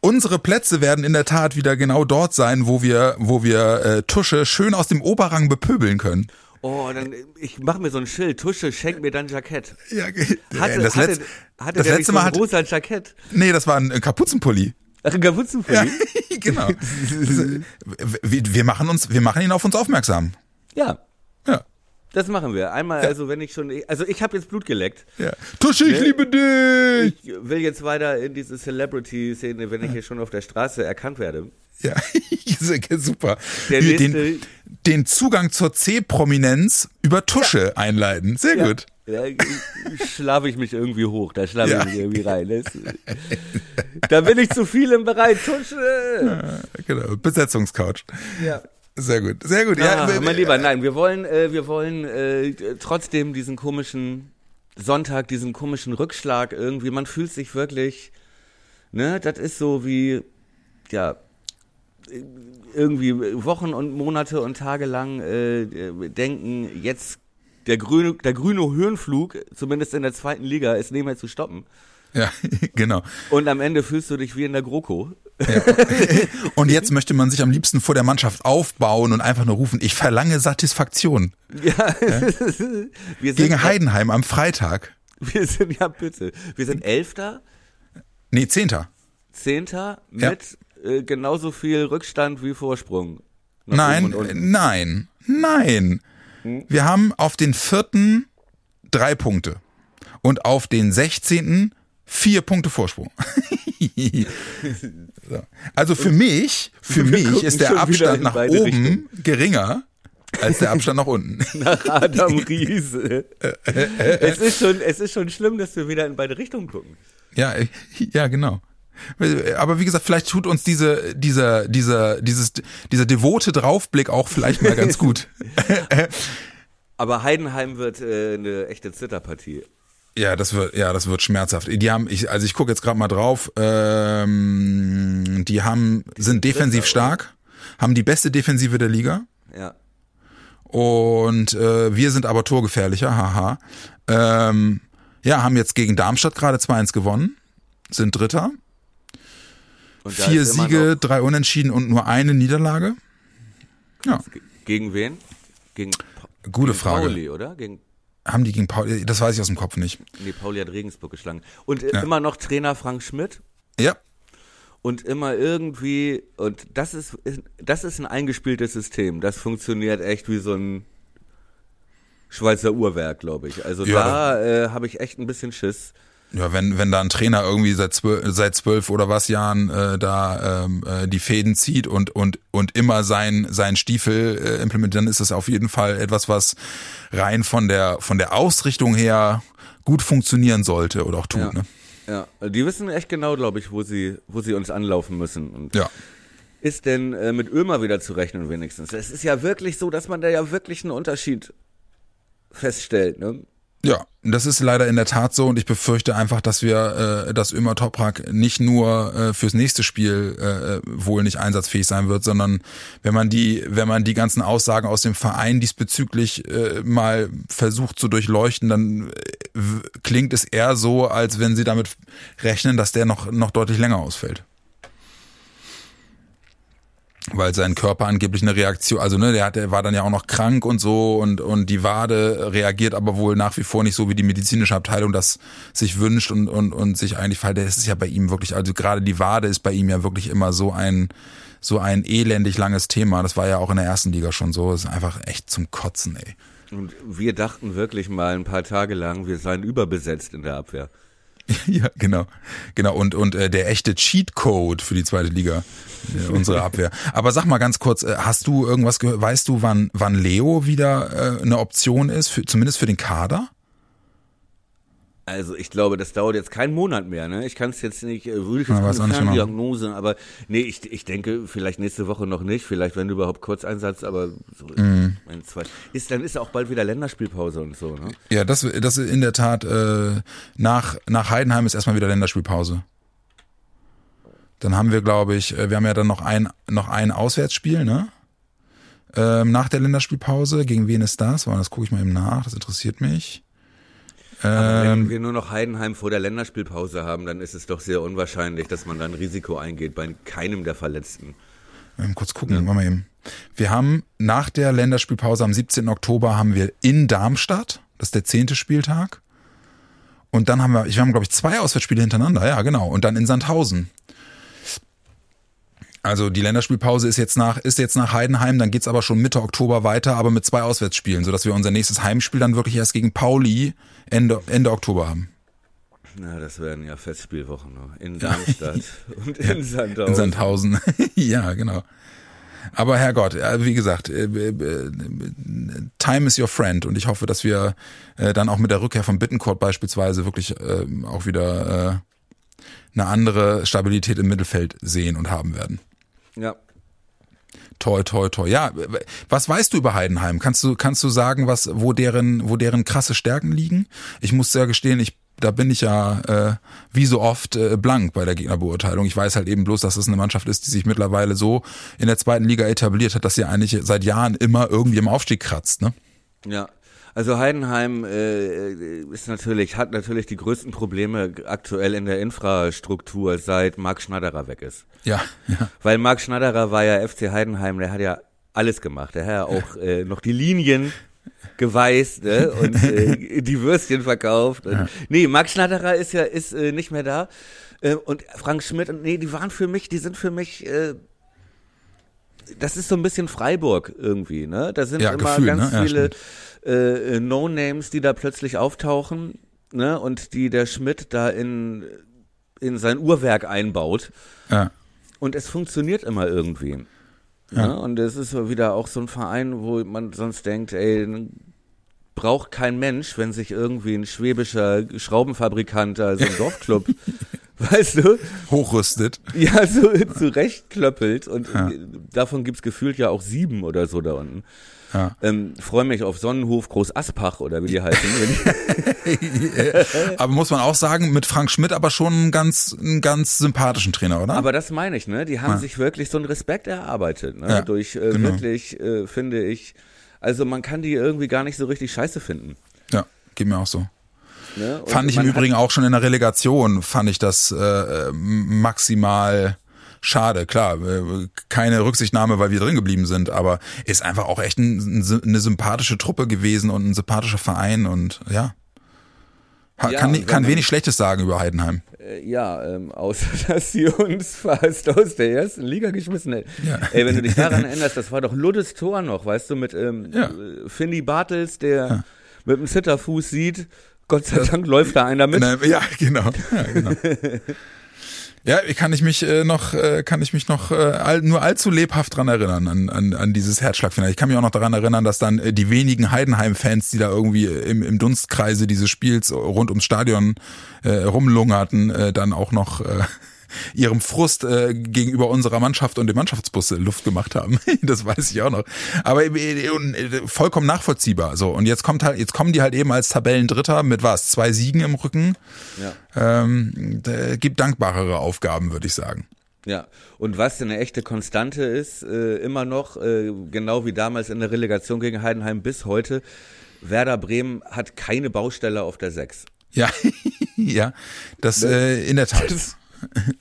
unsere Plätze werden in der Tat wieder genau dort sein, wo wir, wo wir äh, Tusche schön aus dem Oberrang bepöbeln können.
Oh, dann ich mach mir so ein Schild. Tusche, schenk mir dein Jackett.
Ja,
Hatte,
das,
hatte,
letzte,
hatte
das
der
letzte
so
Mal
ein
hat,
rosa Jackett?
nee, das war ein äh, Kapuzenpulli.
Ach, ein Kapuzenpulli?
Ja,
Ja.
genau. wir, wir machen uns, wir machen ihn auf uns aufmerksam.
ja.
Ja.
Das machen wir. Einmal, also wenn ich schon, also ich habe jetzt Blut geleckt.
Ja. Tusche, ich
Ne?
liebe dich.
Ich will jetzt weiter in diese Celebrity-Szene, wenn ich hier schon auf der Straße erkannt werde.
Ja, super. Den, den Zugang zur C-Prominenz über Tusche einleiten. Sehr gut.
Da schlafe ich mich irgendwie hoch, da schlafe
Ja.
ich mich irgendwie rein. Das, da bin ich zu viel im Bereich Tusche.
Genau. Besetzungscouch.
Ja.
Sehr gut. Sehr gut.
Ja,
ja,
mein Lieber, nein, wir wollen, äh, wir wollen äh, trotzdem diesen komischen Sonntag, diesen komischen Rückschlag irgendwie. Man fühlt sich wirklich, ne, das ist so wie, ja, irgendwie Wochen und Monate und Tage lang äh, denken, jetzt der grüne, der grüne Höhenflug, zumindest in der zweiten Liga, ist nicht mehr zu stoppen.
Ja, genau.
Und am Ende fühlst du dich wie in der GroKo.
Und jetzt möchte man sich am liebsten vor der Mannschaft aufbauen und einfach nur rufen, ich verlange Satisfaktion.
Ja, sind,
Gegen Heidenheim am Freitag.
wir sind, ja bitte, wir sind Elfter,
Nee, Zehnter.
Zehnter
Ja.
mit äh, genauso viel Rückstand wie Vorsprung.
Nein, nein, nein. Wir haben auf den vierten drei Punkte und auf den sechzehnten vier Punkte Vorsprung. so. Also für mich, für mich ist der Abstand nach oben
Richtungen.
geringer als der Abstand nach unten.
Nach Adam Riese. es, ist schon, es ist schon schlimm, dass wir wieder in beide Richtungen gucken.
Ja, äh, ja, genau. Aber wie gesagt, vielleicht tut uns diese, dieser, dieser, dieses, dieser devote Draufblick auch vielleicht mal ganz gut.
Aber Heidenheim wird äh, eine echte Zitterpartie.
Ja, das wird, ja, das wird schmerzhaft. Die haben, ich, also ich gucke jetzt gerade mal drauf. Ähm, die haben, sind defensiv stark, haben die beste Defensive der Liga.
Ja.
Und äh, wir sind aber torgefährlicher, haha. Ähm, ja, haben jetzt gegen Darmstadt gerade 2-1 gewonnen, sind Dritter. Vier Siege, drei Unentschieden und nur eine Niederlage. Ja,
Gegen wen? Gegen
Gute
gegen
Frage.
Pauli, oder? Gegen
haben die gegen Paul, das weiß ich aus dem Kopf nicht.
Nee, Pauli hat Regensburg geschlagen. Und äh,
Ja.
immer noch Trainer Frank Schmidt
Ja,
und immer irgendwie, und das ist, ist- das ist ein eingespieltes System. Das funktioniert echt wie so ein Schweizer Uhrwerk, glaube ich. Also
Ja,
da äh, habe ich echt ein bisschen Schiss.
Ja, wenn, wenn da ein Trainer irgendwie seit zwölf, seit zwölf oder was Jahren äh, da ähm, äh, die Fäden zieht und, und, und immer sein, sein Stiefel äh, implementiert, dann ist das auf jeden Fall etwas, was rein von der, von der Ausrichtung her gut funktionieren sollte oder auch tut.
Ja.
Ne?
Ja, die wissen echt genau, glaube ich, wo sie, wo sie uns anlaufen müssen. Und
ja.
ist denn äh, mit Ömer wieder zu rechnen wenigstens? Es ist ja wirklich so, dass man da ja wirklich einen Unterschied feststellt. Ne?
Ja, das ist leider in der Tat so und ich befürchte einfach, dass wir, äh, dass Ömer Toprak nicht nur äh, fürs nächste Spiel äh, wohl nicht einsatzfähig sein wird, sondern wenn man die, wenn man die ganzen Aussagen aus dem Verein diesbezüglich äh, mal versucht zu durchleuchten, dann äh, klingt es eher so, als wenn sie damit rechnen, dass der noch noch deutlich länger ausfällt. Weil sein Körper angeblich eine Reaktion, also ne, der hat, der war dann ja auch noch krank und so und und die Wade reagiert aber wohl nach wie vor nicht so, wie die medizinische Abteilung das sich wünscht und und und sich eigentlich verhält. Das ist ja bei ihm wirklich, also gerade die Wade ist bei ihm ja wirklich immer so ein so ein elendig langes Thema. Das war ja auch in der ersten Liga schon so. Das ist einfach echt zum Kotzen, ey.
Und wir dachten wirklich mal ein paar Tage lang, wir seien überbesetzt in der Abwehr.
ja, genau. Genau. Und, und äh, der echte Cheatcode für die zweite Liga, äh, unsere Abwehr. Aber sag mal ganz kurz, äh, hast du irgendwas gehört, weißt du, wann, wann Leo wieder äh, eine Option ist, für, zumindest für den Kader?
Also ich glaube, das dauert jetzt keinen Monat mehr. Ne? Ich kann es jetzt nicht, äh, würde ich jetzt
Ja, weiß auch
keine
nicht genau.
Ferndiagnose, aber nee, ich, ich denke vielleicht nächste Woche noch nicht, vielleicht wenn überhaupt Kurzeinsatz, aber so ein, zwei. Ist, dann ist auch bald wieder Länderspielpause und so. Ne?
Ja, das, das ist in der Tat, äh, nach, nach Heidenheim ist erstmal wieder Länderspielpause. Dann haben wir, glaube ich, äh, wir haben ja dann noch ein, noch ein Auswärtsspiel, ne? Ähm, nach der Länderspielpause. Gegen wen ist das? Das gucke ich mal eben nach, das interessiert mich. Ähm,
wenn wir nur noch Heidenheim vor der Länderspielpause haben, dann ist es doch sehr unwahrscheinlich, dass man dann Risiko eingeht bei keinem der Verletzten.
Ähm, kurz gucken, ja. mal eben. Wir haben nach der Länderspielpause am 17. Oktober haben wir in Darmstadt, das ist der zehnte Spieltag. Und dann haben wir, ich wir haben glaube ich zwei Auswärtsspiele hintereinander, ja genau. Und dann in Sandhausen. Also die Länderspielpause ist jetzt nach, ist jetzt nach Heidenheim, dann geht's aber schon Mitte Oktober weiter, aber mit zwei Auswärtsspielen, sodass wir unser nächstes Heimspiel dann wirklich erst gegen Pauli Ende, Ende Oktober haben.
Na, das wären ja Festspielwochen ne? in Darmstadt und in Sandhausen.
In Sandhausen. ja, genau. Aber Herrgott, äh, wie gesagt, äh, äh, time is your friend und ich hoffe, dass wir dann auch mit der Rückkehr von Bittencourt beispielsweise wirklich äh, auch wieder eine andere Stabilität im Mittelfeld sehen und haben werden.
Ja.
Toi, toi, toi. Ja, was weißt du über Heidenheim? Kannst du, kannst du sagen, was, wo deren, wo deren krasse Stärken liegen? Ich muss sehr gestehen, ich, da bin ich ja äh, wie so oft äh, blank bei der Gegnerbeurteilung. Ich weiß halt eben bloß, dass es eine Mannschaft ist, die sich mittlerweile so in der zweiten Liga etabliert hat, dass sie eigentlich seit Jahren immer irgendwie im Aufstieg kratzt, ne?
Ja, also Heidenheim äh, ist natürlich, hat natürlich die größten Probleme aktuell in der Infrastruktur, seit Marc Schneiderer weg ist.
Ja, ja.
Weil Marc Schneiderer war ja FC Heidenheim, der hat ja alles gemacht. Der hat ja auch äh, noch die Linien geweißt ne? und äh, die Würstchen verkauft. Und,
Ja.
Nee, Marc Schneiderer ist ja ist äh, nicht mehr da. Äh, und Frank Schmidt, und nee, die waren für mich, die sind für mich äh, das ist so ein bisschen Freiburg irgendwie, ne? Da sind
Ja,
immer
Gefühl,
ganz
ne? Ja,
viele äh, No-Names, die da plötzlich auftauchen, ne? Und die der Schmidt da in, in sein Uhrwerk einbaut.
ja.
Und es funktioniert immer irgendwie.
Ja.
Ne? Und es ist wieder auch so ein Verein, wo man sonst denkt, ey, braucht kein Mensch, wenn sich irgendwie ein schwäbischer Schraubenfabrikant, also ein Dorfclub weißt du?
Hochrüstet.
Ja, so zurechtklöppelt und ja. davon gibt's gefühlt ja auch sieben oder so da unten. Ja. Ähm, Freue mich auf Sonnenhof Groß Aspach oder wie die heißen.
aber muss man auch sagen, mit Frank Schmidt aber schon einen ganz, einen ganz sympathischen Trainer, oder?
Aber das meine ich, ne? Die haben ja. sich wirklich so einen Respekt erarbeitet, ne? Ja, Durch äh, genau. wirklich, äh, finde ich, also man kann die irgendwie gar nicht so richtig scheiße finden.
Ja, geht mir auch so. Ne? Fand ich im Übrigen auch schon in der Relegation, fand ich das äh, maximal schade, klar, äh, keine Rücksichtnahme, weil wir drin geblieben sind, aber ist einfach auch echt ein, eine sympathische Truppe gewesen und ein sympathischer Verein und ja. ja kann, kann wenig Schlechtes sagen über Heidenheim.
Äh, ja, ähm, außer dass sie uns fast aus der ersten Liga geschmissen hätten. Ja. Ey, wenn du dich daran erinnerst, das war doch Luddes Tor noch, weißt du, mit ähm, ja. Finny Bartels, der mit dem Zitterfuß sieht, Gott sei Dank läuft da einer mit.
Ja, genau. Ja, genau. Ja, kann ich mich äh, noch, äh, kann ich mich noch äh, all, nur allzu lebhaft dran erinnern an, an, an dieses Herzschlagfinale. Ich kann mich auch noch daran erinnern, dass dann äh, die wenigen Heidenheim-Fans, die da irgendwie im, im Dunstkreise dieses Spiels rund ums Stadion äh, rumlungerten, äh, dann auch noch äh, ihrem Frust äh, gegenüber unserer Mannschaft und dem Mannschaftsbus Luft gemacht haben. das weiß ich auch noch. Aber äh, äh, vollkommen nachvollziehbar. So und jetzt kommt halt, jetzt kommen die halt eben als Tabellendritter mit was zwei Siegen im Rücken. Ja. Ähm, gibt dankbarere Aufgaben, würde ich sagen.
Ja, und was eine echte Konstante ist, äh, immer noch, äh, genau wie damals in der Relegation gegen Heidenheim bis heute, Werder Bremen hat keine Baustelle auf der 6.
Ja, ja, das äh, in der Tat.
Das,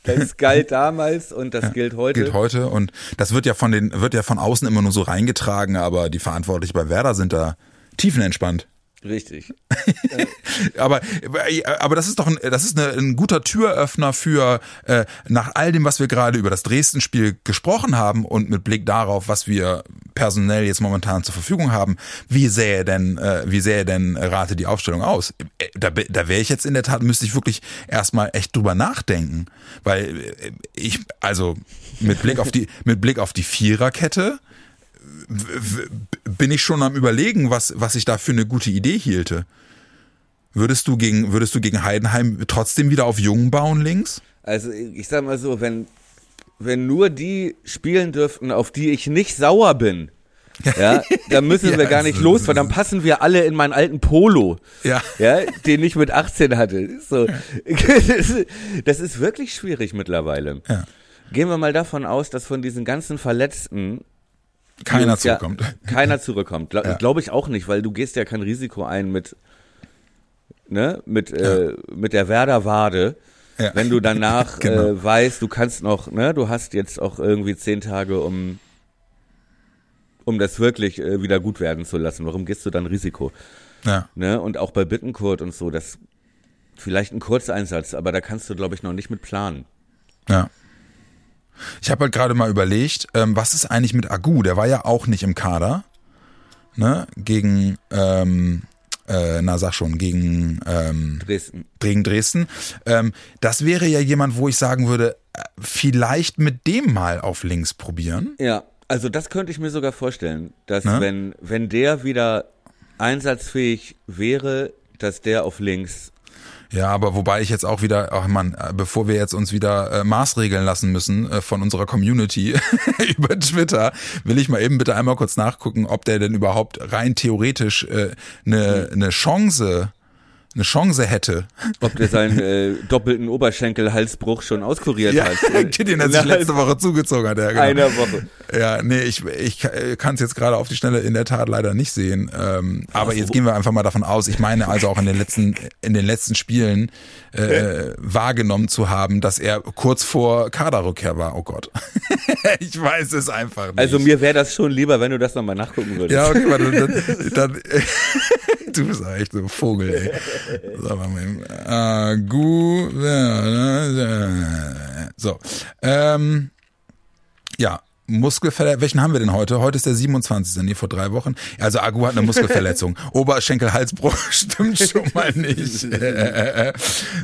das galt damals und das ja, gilt heute.
Gilt heute und das wird ja von den wird ja von außen immer nur so reingetragen, aber die Verantwortlichen bei Werder sind da tiefenentspannt.
Richtig.
aber, aber das ist doch ein, das ist eine, ein guter Türöffner für äh, nach all dem, was wir gerade über das Dresden-Spiel gesprochen haben und mit Blick darauf, was wir personell jetzt momentan zur Verfügung haben, wie sähe denn, äh, wie sähe denn Rate die Aufstellung aus? Äh, da, da wäre ich jetzt in der Tat, müsste ich wirklich erstmal echt drüber nachdenken. Weil äh, ich, also mit Blick auf die, mit Blick auf die Viererkette, bin ich schon am überlegen, was, was ich da für eine gute Idee hielte. Würdest du gegen, würdest du gegen Heidenheim trotzdem wieder auf Jungen bauen links?
Also ich sag mal so, wenn, wenn nur die spielen dürften, auf die ich nicht sauer bin, ja, dann müssen ja, wir gar nicht los, weil dann passen wir alle in meinen alten Polo,
ja,
ja den ich mit 18 hatte. So, das ist wirklich schwierig mittlerweile. Ja. Gehen wir mal davon aus, dass von diesen ganzen Verletzten
keiner zurückkommt. Ja,
keiner zurückkommt. Gla ja. Glaube ich auch nicht, weil du gehst ja kein Risiko ein mit, ne, mit, ja. äh, mit der Werder-Wade. Ja. Wenn du danach genau. äh, weißt, du kannst noch, ne, du hast jetzt auch irgendwie zehn Tage, um, um das wirklich äh, wieder gut werden zu lassen. Warum gehst du dann Risiko? Ja. Ne? Und auch bei Bittenkurt und so, das vielleicht ein Kurzeinsatz, aber da kannst du, glaube ich, noch nicht mit planen.
Ja. Ich habe halt gerade mal überlegt, ähm, was ist eigentlich mit Agu? Der war ja auch nicht im Kader, ne? Gegen, ähm, äh, na sag schon, gegen ähm,
Dresden.
Gegen Dresden. Ähm, das wäre ja jemand, wo ich sagen würde, äh, vielleicht mit dem mal auf links probieren.
Ja, also das könnte ich mir sogar vorstellen, dass ne? wenn, wenn der wieder einsatzfähig wäre, dass der auf links
ja, aber wobei ich jetzt auch wieder, ach man, äh, bevor wir jetzt uns wieder äh, maßregeln lassen müssen äh, von unserer Community über Twitter, will ich mal eben bitte einmal kurz nachgucken, ob der denn überhaupt rein theoretisch äh, eine, eine Chance eine Chance hätte.
Ob der seinen äh, doppelten Oberschenkel-Halsbruch schon auskuriert
ja,
hat.
den er sich letzte Woche zugezogen hat. Ja,
genau. Einer Woche.
Ja, nee, ich, ich kann es jetzt gerade auf die Schnelle in der Tat leider nicht sehen. Ähm, aber jetzt gehen wir einfach mal davon aus. Ich meine also auch in den letzten, in den letzten Spielen äh, wahrgenommen zu haben, dass er kurz vor Kaderrückkehr war. Oh Gott. ich weiß es einfach nicht.
Also mir wäre das schon lieber, wenn du das nochmal nachgucken würdest.
Ja, okay, warte, dann, dann du bist echt so ein Vogel, ey. Sag mal eben. Agu. So. Ähm, ja, Muskelverletzung, welchen haben wir denn heute? Heute ist der 27. Nee, vor drei Wochen. Also Agu hat eine Muskelverletzung. Oberschenkel-Halsbruch stimmt schon mal nicht.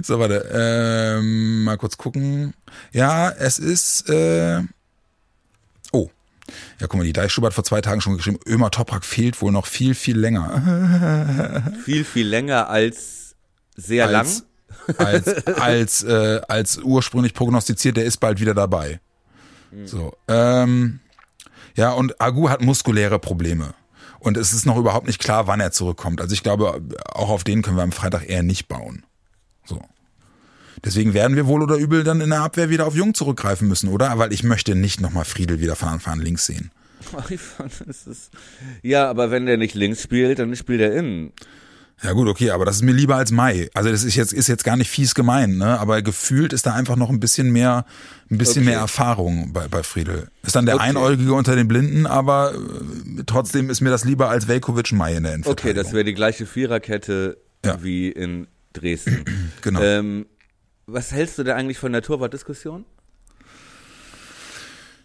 so, warte. Ähm, mal kurz gucken. Ja, es ist... Ja, guck mal, die Deichstube hat vor zwei Tagen schon geschrieben, Ömer Toprak fehlt wohl noch viel, viel länger.
viel, viel länger als sehr als, lang?
als, als, äh, als ursprünglich prognostiziert, der ist bald wieder dabei. So, ähm, ja, und Agu hat muskuläre Probleme. Und es ist noch überhaupt nicht klar, wann er zurückkommt. Also ich glaube, auch auf den können wir am Freitag eher nicht bauen. So. Deswegen werden wir wohl oder übel dann in der Abwehr wieder auf Jung zurückgreifen müssen, oder? Weil ich möchte nicht nochmal Friedel wieder von Anfang an links sehen.
Ja, aber wenn der nicht links spielt, dann spielt er innen.
Ja gut, okay, aber das ist mir lieber als Mai. Also das ist jetzt ist jetzt gar nicht fies gemeint, ne? Aber gefühlt ist da einfach noch ein bisschen mehr, ein bisschen
Okay.
mehr Erfahrung bei, bei Friedel. Ist dann der
Okay.
Einäugige unter den Blinden, aber äh, trotzdem ist mir das lieber als Velkovic Mai in der
Okay,
Endverteidigung.
das wäre die gleiche Viererkette
Ja.
wie in Dresden.
Genau.
Ähm, was hältst du denn eigentlich von der Torwartdiskussion?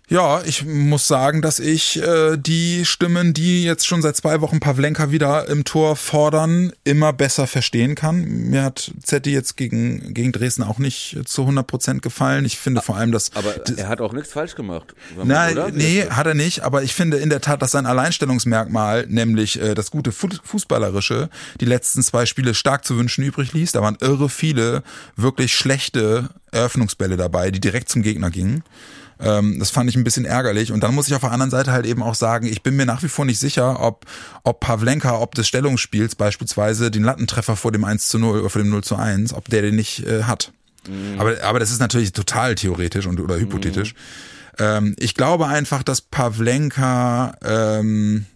Ja, ich muss sagen, dass ich äh, die Stimmen, die jetzt schon seit zwei Wochen Pavlenka wieder im Tor fordern, immer besser verstehen kann. Mir hat Zetti jetzt gegen, gegen Dresden auch nicht zu 100 Prozent gefallen. Ich finde vor allem, dass...
Aber er hat auch nichts falsch gemacht.
Nein,
oder?
nee, hat er nicht, aber ich finde in der Tat, dass sein Alleinstellungsmerkmal, nämlich äh, das gute Fu- Fußballerische, die letzten zwei Spiele stark zu wünschen übrig ließ. Da waren irre viele wirklich schlechte Eröffnungsbälle dabei, die direkt zum Gegner gingen. Ähm, das fand ich ein bisschen ärgerlich. Und dann muss ich auf der anderen Seite halt eben auch sagen, ich bin mir nach wie vor nicht sicher, ob, ob Pavlenka, ob des Stellungsspiels beispielsweise den Lattentreffer vor dem 1 zu 0 oder vor dem 0 zu 1, ob der den nicht äh, hat. Aber, aber das ist natürlich total theoretisch und oder hypothetisch. Ähm, ich glaube einfach, dass Pavlenka, ähm,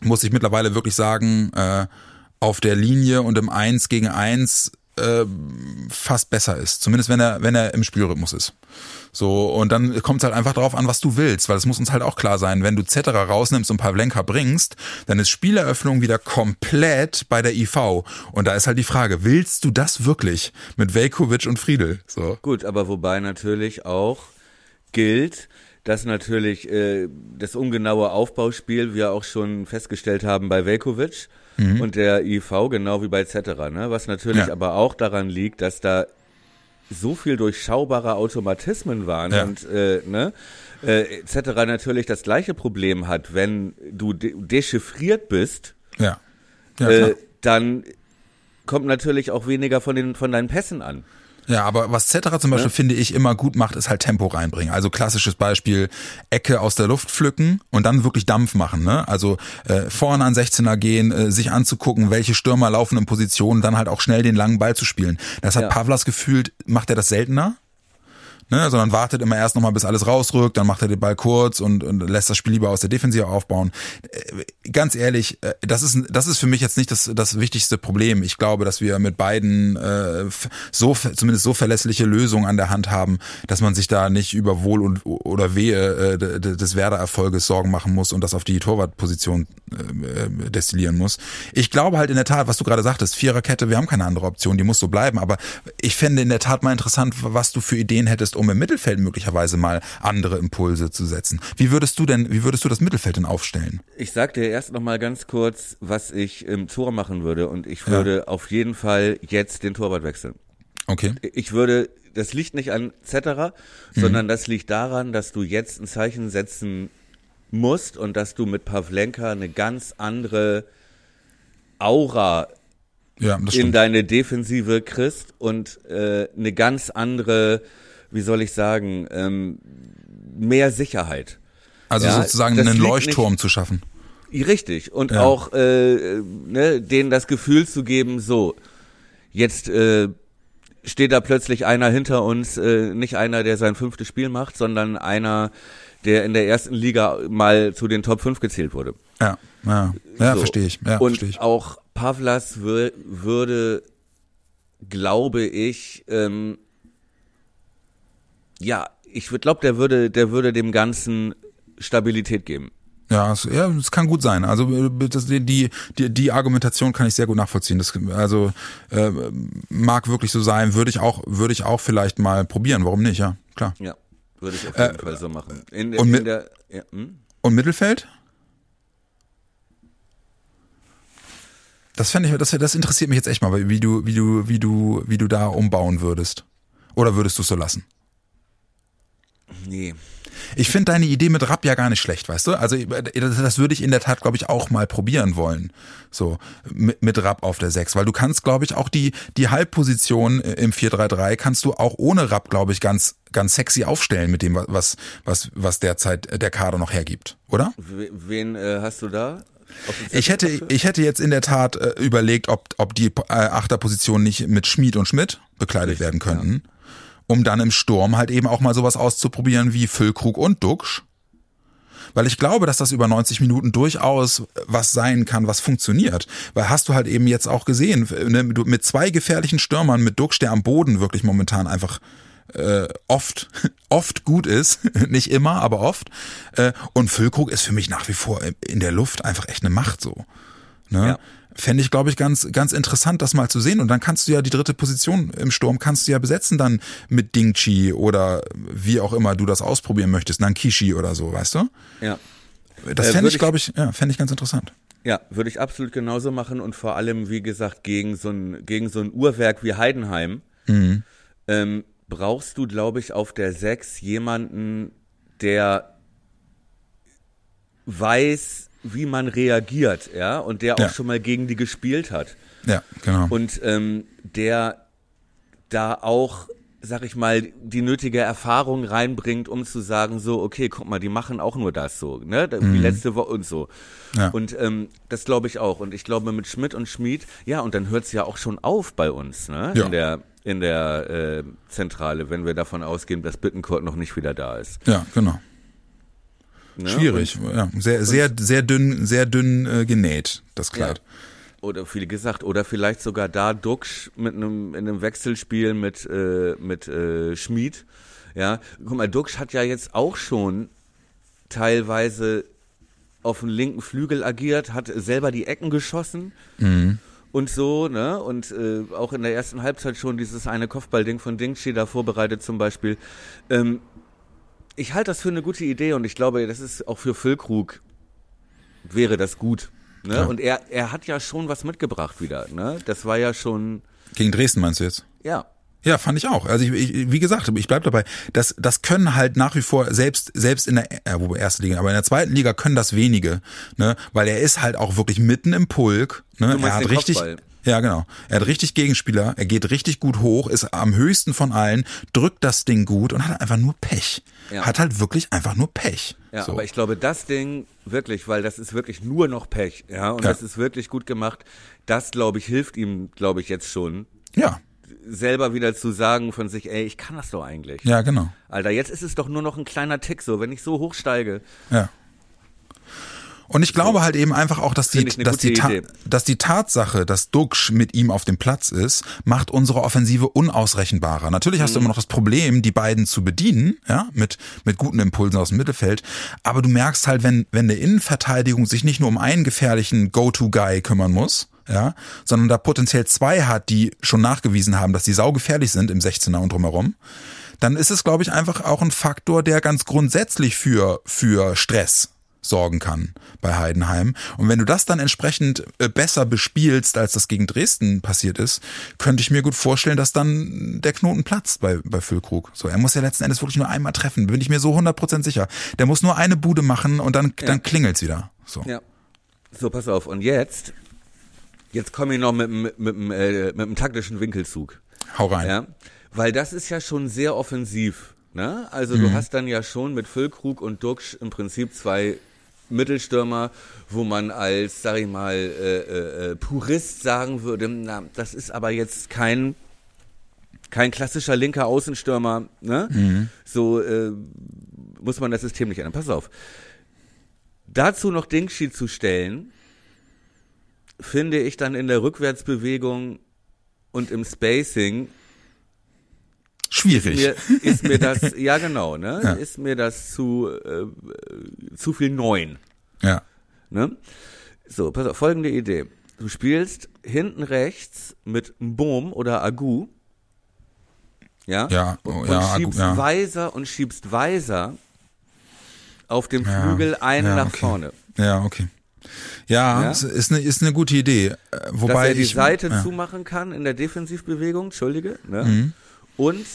muss ich mittlerweile wirklich sagen, äh, auf der Linie und im 1 gegen 1 äh, fast besser ist. Zumindest wenn er, wenn er im Spielrhythmus ist. So, und dann kommt es halt einfach drauf an, was du willst, weil es muss uns halt auch klar sein, wenn du Zetterer rausnimmst und Pavlenka bringst, dann ist Spieleröffnung wieder komplett bei der IV. Und da ist halt die Frage, willst du das wirklich mit Velkovic und Friedel? So.
Gut, aber wobei natürlich auch gilt, dass natürlich äh, das ungenaue Aufbauspiel wir auch schon festgestellt haben bei Velkovic und der IV, genau wie bei Zetterer, ne? Was natürlich
Ja.
aber auch daran liegt, dass da so viel durchschaubare Automatismen waren
Ja.
und äh, ne, äh, etc. natürlich das gleiche Problem hat, wenn du de dechiffriert bist,
Ja. Ja,
äh, dann kommt natürlich auch weniger von den von deinen Pässen an.
Ja, aber was Cetera zum Beispiel, finde ich, immer gut macht, ist halt Tempo reinbringen. Also klassisches Beispiel, Ecke aus der Luft pflücken und dann wirklich Dampf machen. Ne? Also äh, vorne an 16er gehen, äh, sich anzugucken, welche Stürmer laufen in Positionen, dann halt auch schnell den langen Ball zu spielen. Das hat
Ja.
Pavlas gefühlt, macht er das seltener? Ne, sondern wartet immer erst nochmal, bis alles rausrückt, dann macht er den Ball kurz und, und lässt das Spiel lieber aus der Defensive aufbauen. Ganz ehrlich, äh, das ist, das ist für mich jetzt nicht das, das wichtigste Problem. Ich glaube, dass wir mit beiden äh, so zumindest so verlässliche Lösungen an der Hand haben, dass man sich da nicht über Wohl und oder Wehe äh, de- de- des Werder-Erfolges Sorgen machen muss und das auf die Torwartposition äh, äh, destillieren muss. Ich glaube halt in der Tat, was du gerade sagtest, Viererkette, wir haben keine andere Option, die muss so bleiben. Aber ich fände in der Tat mal interessant, was du für Ideen hättest, um im Mittelfeld möglicherweise mal andere Impulse zu setzen. Wie würdest du denn, wie würdest du das Mittelfeld denn aufstellen?
Ich sag dir erst noch mal ganz kurz, was ich im Tor machen würde und ich würde auf jeden Fall jetzt den Torwart wechseln.
Okay.
Ich würde, das liegt nicht an Zetterer, sondern das liegt daran, dass du jetzt ein Zeichen setzen musst und dass du mit Pavlenka eine ganz andere Aura
Ja,
in
stimmt.
deine Defensive kriegst und äh, eine ganz andere, wie soll ich sagen, ähm, mehr Sicherheit.
Also
ja,
sozusagen einen Leuchtturm zu schaffen.
Richtig. Und
Ja.
auch äh, ne, denen das Gefühl zu geben, so, jetzt äh, steht da plötzlich einer hinter uns, äh, nicht einer, der sein fünftes Spiel macht, sondern einer, der in der ersten Liga mal zu den Top 5 gezählt wurde.
Ja, ja, ja
So.
verstehe ich. Ja,
Und
ich.
auch Pavlas wür würde, glaube ich, ähm, ja, ich glaube, der würde, der würde dem Ganzen Stabilität geben.
Ja, es, ja, es kann gut sein. Also äh, das, die, die, die, Argumentation kann ich sehr gut nachvollziehen. Das, also äh, mag wirklich so sein. Würde ich auch, würde ich auch vielleicht mal probieren. Warum nicht? Ja, klar.
Ja, würde ich auf jeden Fall so machen. In,
Äh, und
in
mit-
der, ja, hm?
Und Mittelfeld? Das fände ich, das, das interessiert mich jetzt echt mal, wie du, wie du, wie du, wie du da umbauen würdest. Oder würdest du es so lassen?
Nee.
Ich finde deine Idee mit Rapp ja gar nicht schlecht, weißt du? Also das, würde ich in der Tat, glaube ich, auch mal probieren wollen. So mit, mit Rapp auf der 6, weil du kannst, glaube ich, auch die die Halbposition im 4-3-3 kannst du auch ohne Rapp, glaube ich, ganz ganz sexy aufstellen mit dem was was was derzeit der Kader noch hergibt, oder?
Wen äh, hast du da?
Ich hätte, ich hätte jetzt in der Tat äh, überlegt, ob, ob die äh, Achterposition nicht mit Schmied und Schmidt bekleidet Richtig, werden könnten. Ja. Um dann im Sturm halt eben auch mal sowas auszuprobieren wie Füllkrug und Duxch. Weil ich glaube, dass das über 90 Minuten durchaus was sein kann, was funktioniert. Weil hast du halt eben jetzt auch gesehen, ne, mit zwei gefährlichen Stürmern, mit Duxch, der am Boden wirklich momentan einfach äh, oft, oft gut ist, nicht immer, aber oft. Äh, und Füllkrug ist für mich nach wie vor in der Luft einfach echt eine Macht so. Ne? Ja. Fände ich, glaube ich, ganz, ganz interessant, das mal zu sehen. Und dann kannst du ja die dritte Position im Sturm kannst du ja besetzen dann mit Dingchi oder wie auch immer du das ausprobieren möchtest, Nankishi oder so, weißt du?
Ja.
Das fände äh, ich, glaube ich, ja, fände ich ganz interessant.
Ja, würde ich absolut genauso machen und vor allem, wie gesagt, gegen so ein, gegen so ein Uhrwerk wie Heidenheim. Mhm. Ähm, brauchst du, glaube ich, auf der 6 jemanden, der weiß, wie man reagiert, ja, und der auch ja. schon mal gegen die gespielt hat.
Ja, genau.
Und ähm, der da auch, sag ich mal, die nötige Erfahrung reinbringt, um zu sagen, so, okay, guck mal, die machen auch nur das so, ne, wie mhm. letzte Woche und so. Ja. Und ähm, das glaube ich auch. Und ich glaube mit Schmidt und Schmied, ja, und dann hört es ja auch schon auf bei uns, ne, ja. in der in der äh, Zentrale, wenn wir davon ausgehen, dass Bittencourt noch nicht wieder da ist.
Ja, genau. Ne? Schwierig, und, ja. Sehr, sehr, sehr dünn, sehr dünn äh, genäht, das Kleid. Ja.
Oder viele gesagt, oder vielleicht sogar da Duxch mit einem, in einem Wechselspiel mit, äh, mit äh, Schmied. Ja, guck mal, Duxch hat ja jetzt auch schon teilweise auf dem linken Flügel agiert, hat selber die Ecken geschossen. Mhm und so, ne? Und äh, auch in der ersten Halbzeit schon dieses eine Kopfballding von Dingchi da vorbereitet zum Beispiel. Ähm, ich halte das für eine gute Idee und ich glaube, das ist auch für Füllkrug wäre das gut. Ne? Ja. Und er, er hat ja schon was mitgebracht wieder. Ne? Das war ja schon.
Gegen Dresden meinst du jetzt?
Ja.
Ja, fand ich auch. Also ich, ich, wie gesagt, ich bleib dabei. Das, das können halt nach wie vor selbst selbst in der äh, wo erste Liga, aber in der zweiten Liga können das wenige, ne, weil er ist halt auch wirklich mitten im Pulk. Ne? Er hat richtig. Kopfball. Ja, genau. Er hat richtig Gegenspieler, er geht richtig gut hoch, ist am höchsten von allen, drückt das Ding gut und hat einfach nur Pech. Ja. Hat halt wirklich einfach nur Pech.
Ja, so. aber ich glaube, das Ding wirklich, weil das ist wirklich nur noch Pech, ja, und ja. das ist wirklich gut gemacht. Das, glaube ich, hilft ihm, glaube ich, jetzt schon.
Ja
selber wieder zu sagen von sich, ey, ich kann das doch eigentlich.
Ja, genau.
Alter, jetzt ist es doch nur noch ein kleiner Tick so, wenn ich so hochsteige.
Ja. Und ich glaube halt eben einfach auch, dass die, dass die, dass die Tatsache, dass Duxch mit ihm auf dem Platz ist, macht unsere Offensive unausrechenbarer. Natürlich hast mhm. du immer noch das Problem, die beiden zu bedienen, ja, mit, mit guten Impulsen aus dem Mittelfeld. Aber du merkst halt, wenn, wenn eine Innenverteidigung sich nicht nur um einen gefährlichen Go-To-Guy kümmern muss, ja, sondern da potenziell zwei hat, die schon nachgewiesen haben, dass die saugefährlich sind im 16er und drumherum, dann ist es, glaube ich, einfach auch ein Faktor, der ganz grundsätzlich für, für Stress sorgen kann bei Heidenheim. Und wenn du das dann entsprechend äh, besser bespielst, als das gegen Dresden passiert ist, könnte ich mir gut vorstellen, dass dann der Knoten platzt bei, bei Füllkrug. So, er muss ja letzten Endes wirklich nur einmal treffen, bin ich mir so 100% sicher. Der muss nur eine Bude machen und dann, ja. dann klingelt's wieder. So.
Ja. So, pass auf. Und jetzt Jetzt komme ich noch mit, mit, mit, äh, mit einem taktischen Winkelzug.
Hau rein.
Ja? Weil das ist ja schon sehr offensiv. Ne? Also mhm. du hast dann ja schon mit Füllkrug und Duxch im Prinzip zwei Mittelstürmer, wo man als, sag ich mal, äh, äh, äh, Purist sagen würde, na, das ist aber jetzt kein kein klassischer linker Außenstürmer, ne? Mhm. So äh, muss man das System nicht ändern. Pass auf. Dazu noch Dingschi zu stellen, finde ich dann in der Rückwärtsbewegung und im Spacing
schwierig.
Ist mir, ist mir das, ja genau, ne? Ja. Ist mir das zu, äh, zu viel Neun.
Ja.
Ne? So, pass auf, folgende Idee. Du spielst hinten rechts mit Boom oder Agu. Ja?
Ja,
oh, und,
ja,
schiebst
Agu, ja.
Weiser und schiebst Weiser auf dem Flügel einen
ja,
nach
okay.
vorne.
Ja, okay. Ja, ja? ist eine, ist eine gute Idee. Äh, wobei Dass
er die
ich,
Seite
ja.
zumachen kann in der Defensivbewegung, entschuldige, ne? Mhm. Und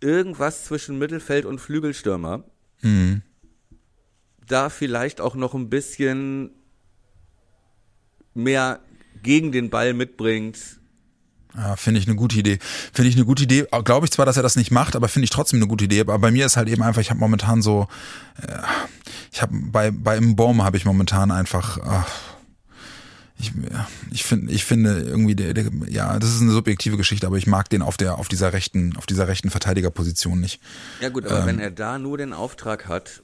irgendwas zwischen Mittelfeld und Flügelstürmer.
Mhm.
da vielleicht auch noch ein bisschen mehr gegen den Ball mitbringt.
Ja, finde ich eine gute Idee. Finde ich eine gute Idee. Glaube ich zwar, dass er das nicht macht, aber finde ich trotzdem eine gute Idee. Aber bei mir ist halt eben einfach, ich habe momentan so, äh, ich habe bei bei im Baum habe ich momentan einfach. Ach, ich, ich finde, ich finde irgendwie, der, der, ja, das ist eine subjektive Geschichte, aber ich mag den auf der, auf dieser rechten, auf dieser rechten Verteidigerposition nicht.
Ja gut, aber ähm, wenn er da nur den Auftrag hat,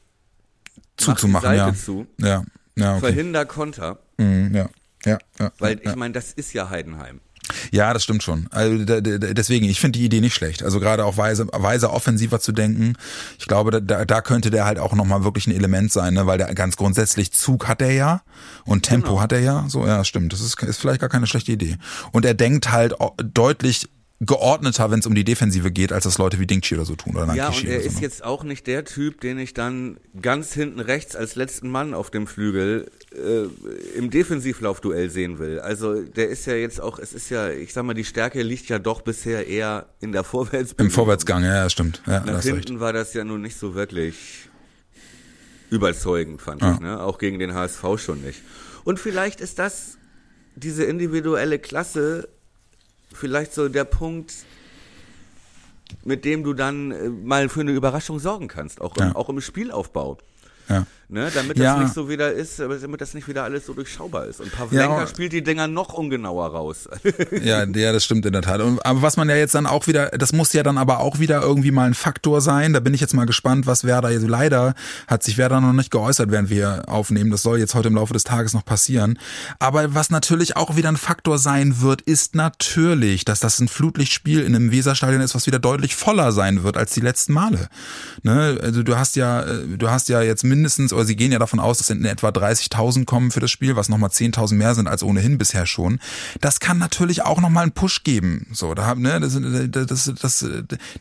zuzumachen, ja.
Zu,
ja, ja, okay.
verhinder Konter.
Mhm, ja, ja, ja.
Weil
ja.
ich meine, das ist ja Heidenheim.
Ja, das stimmt schon. Also deswegen, ich finde die Idee nicht schlecht. Also gerade auch weise, weise offensiver zu denken. Ich glaube, da, da könnte der halt auch nochmal wirklich ein Element sein, ne? weil der ganz grundsätzlich Zug hat er ja und Tempo genau. hat er ja. So, ja, stimmt. Das ist, ist vielleicht gar keine schlechte Idee. Und er denkt halt deutlich geordneter, wenn es um die Defensive geht, als das Leute wie Dingchi oder so tun. Oder
ja, und er
so,
ist
ne?
jetzt auch nicht der Typ, den ich dann ganz hinten rechts als letzten Mann auf dem Flügel äh, im Defensivlaufduell sehen will. Also der ist ja jetzt auch, es ist ja, ich sag mal, die Stärke liegt ja doch bisher eher in der Vorwärtsbewegung.
Im Vorwärtsgang, ja, stimmt. Ja,
Nach hinten war das ja nun nicht so wirklich überzeugend, fand ja. ich, ne? Auch gegen den HSV schon nicht. Und vielleicht ist das diese individuelle Klasse vielleicht so der Punkt, mit dem du dann äh, mal für eine Überraschung sorgen kannst, auch im, ja. auch im Spielaufbau.
Ja.
Ne, damit das ja. nicht so wieder ist, damit das nicht wieder alles so durchschaubar ist. Und Pavlenka ja, spielt die Dinger noch ungenauer raus.
ja, ja, das stimmt in der Tat. Und, aber was man ja jetzt dann auch wieder, das muss ja dann aber auch wieder irgendwie mal ein Faktor sein. Da bin ich jetzt mal gespannt, was Werder jetzt leider hat sich Werder noch nicht geäußert, während wir aufnehmen. Das soll jetzt heute im Laufe des Tages noch passieren. Aber was natürlich auch wieder ein Faktor sein wird, ist natürlich, dass das ein Flutlichtspiel in einem Weserstadion ist, was wieder deutlich voller sein wird als die letzten Male. Ne? Also du hast ja, äh, du hast ja jetzt mindestens, oder sie gehen ja davon aus, dass in etwa 30.000 kommen für das Spiel, was nochmal 10.000 mehr sind als ohnehin bisher schon. Das kann natürlich auch nochmal einen Push geben. So, da haben, ne, das, das, das,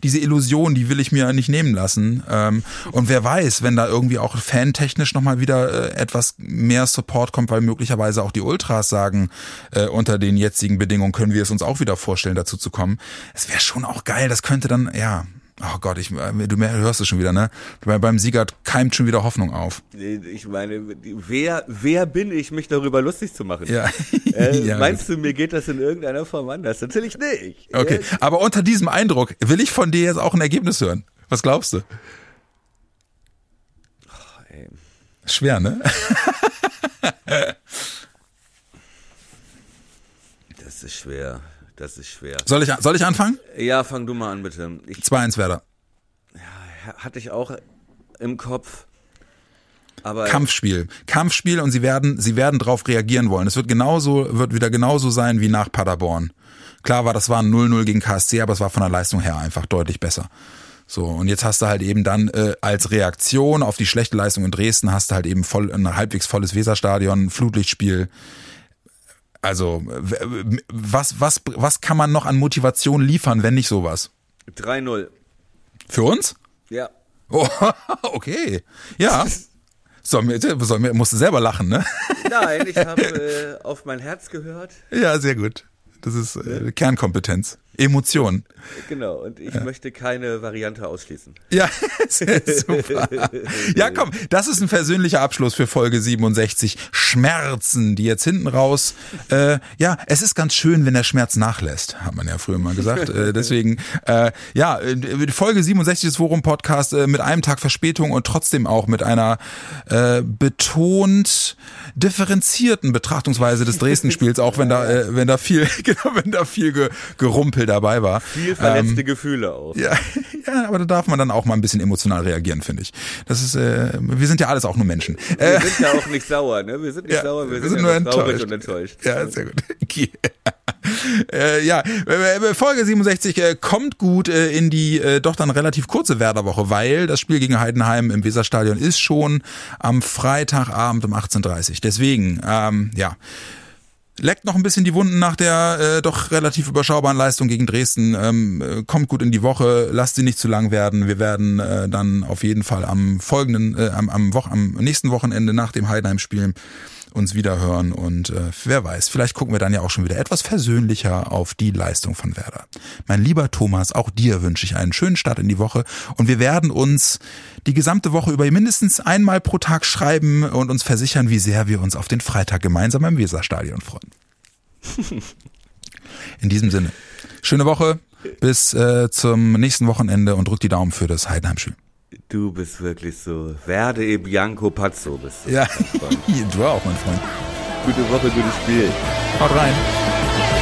diese Illusion, die will ich mir nicht nehmen lassen. Ähm, und wer weiß, wenn da irgendwie auch fantechnisch nochmal wieder äh, etwas mehr Support kommt, weil möglicherweise auch die Ultras sagen, äh, unter den jetzigen Bedingungen können wir es uns auch wieder vorstellen, dazu zu kommen. Es wäre schon auch geil. Das könnte dann, ja, Oh Gott, ich, äh, du hörst es schon wieder, ne? Beim Siegert keimt schon wieder Hoffnung auf.
Ich meine, wer, wer bin ich, mich darüber lustig zu machen?
Ja.
Äh, ja meinst du, mir geht das in irgendeiner Form anders? Natürlich nicht.
Okay, aber unter diesem Eindruck will ich von dir jetzt auch ein Ergebnis hören. Was glaubst du?
Oh, ey.
Schwer, ne?
das ist schwer. Das ist schwer.
Soll ich, soll ich anfangen?
Ja, fang du mal an, bitte.
2-1 Werder.
Ja, hatte ich auch im Kopf. Aber
Kampfspiel. Kampfspiel und sie werden, sie werden drauf reagieren wollen. Es wird genauso, wird wieder genauso sein wie nach Paderborn. Klar war, das war ein 0-0 gegen KSC, aber es war von der Leistung her einfach deutlich besser. So, und jetzt hast du halt eben dann äh, als Reaktion auf die schlechte Leistung in Dresden hast du halt eben voll ein halbwegs volles Weserstadion, Flutlichtspiel. Also, was, was, was kann man noch an Motivation liefern, wenn nicht sowas?
3-0.
Für uns?
Ja.
Oh, okay. Ja. So, so, musst du selber lachen, ne?
Nein, ich habe äh, auf mein Herz gehört.
Ja, sehr gut. Das ist äh, Kernkompetenz. Emotionen.
Genau, und ich ja. möchte keine Variante ausschließen.
Ja, super. Ja, komm, das ist ein persönlicher Abschluss für Folge 67. Schmerzen, die jetzt hinten raus. Äh, ja, es ist ganz schön, wenn der Schmerz nachlässt, hat man ja früher mal gesagt. äh, deswegen, äh, ja, äh, Folge 67 des Forum Podcast äh, mit einem Tag Verspätung und trotzdem auch mit einer äh, betont differenzierten Betrachtungsweise des Dresden-Spiels, auch wenn da, äh, wenn da viel, genau, wenn da viel ge, gerumpelt dabei war.
Viel verletzte ähm, Gefühle auch.
Ja, ja, aber da darf man dann auch mal ein bisschen emotional reagieren, finde ich. Das ist, äh, wir sind ja alles auch nur Menschen.
Wir äh, sind ja auch nicht sauer, ne? Wir sind nicht ja, sauer, wir, wir sind, sind, ja nur enttäuscht. und enttäuscht.
Ja, sehr gut. Okay. äh, ja, Folge 67 äh, kommt gut äh, in die äh, doch dann relativ kurze Werderwoche, weil das Spiel gegen Heidenheim im Weserstadion ist schon am Freitagabend um 18.30 Deswegen, ähm, ja, leckt noch ein bisschen die Wunden nach der äh, doch relativ überschaubaren Leistung gegen Dresden. Ähm, äh, kommt gut in die Woche, lasst sie nicht zu lang werden. Wir werden äh, dann auf jeden Fall am folgenden, äh, am, am, Wo am nächsten Wochenende nach dem Heidenheim spielen uns wieder hören und äh, wer weiß, vielleicht gucken wir dann ja auch schon wieder etwas versöhnlicher auf die Leistung von Werder. Mein lieber Thomas, auch dir wünsche ich einen schönen Start in die Woche und wir werden uns die gesamte Woche über mindestens einmal pro Tag schreiben und uns versichern, wie sehr wir uns auf den Freitag gemeinsam im Weserstadion freuen. In diesem Sinne, schöne Woche, bis äh, zum nächsten Wochenende und drückt die Daumen für das Heidenheim-Spiel.
Du bist wirklich so. Werde e Bianco Pazzo bist du.
Ja, du auch, mein Freund.
Gute Woche, gutes Spiel.
Haut rein.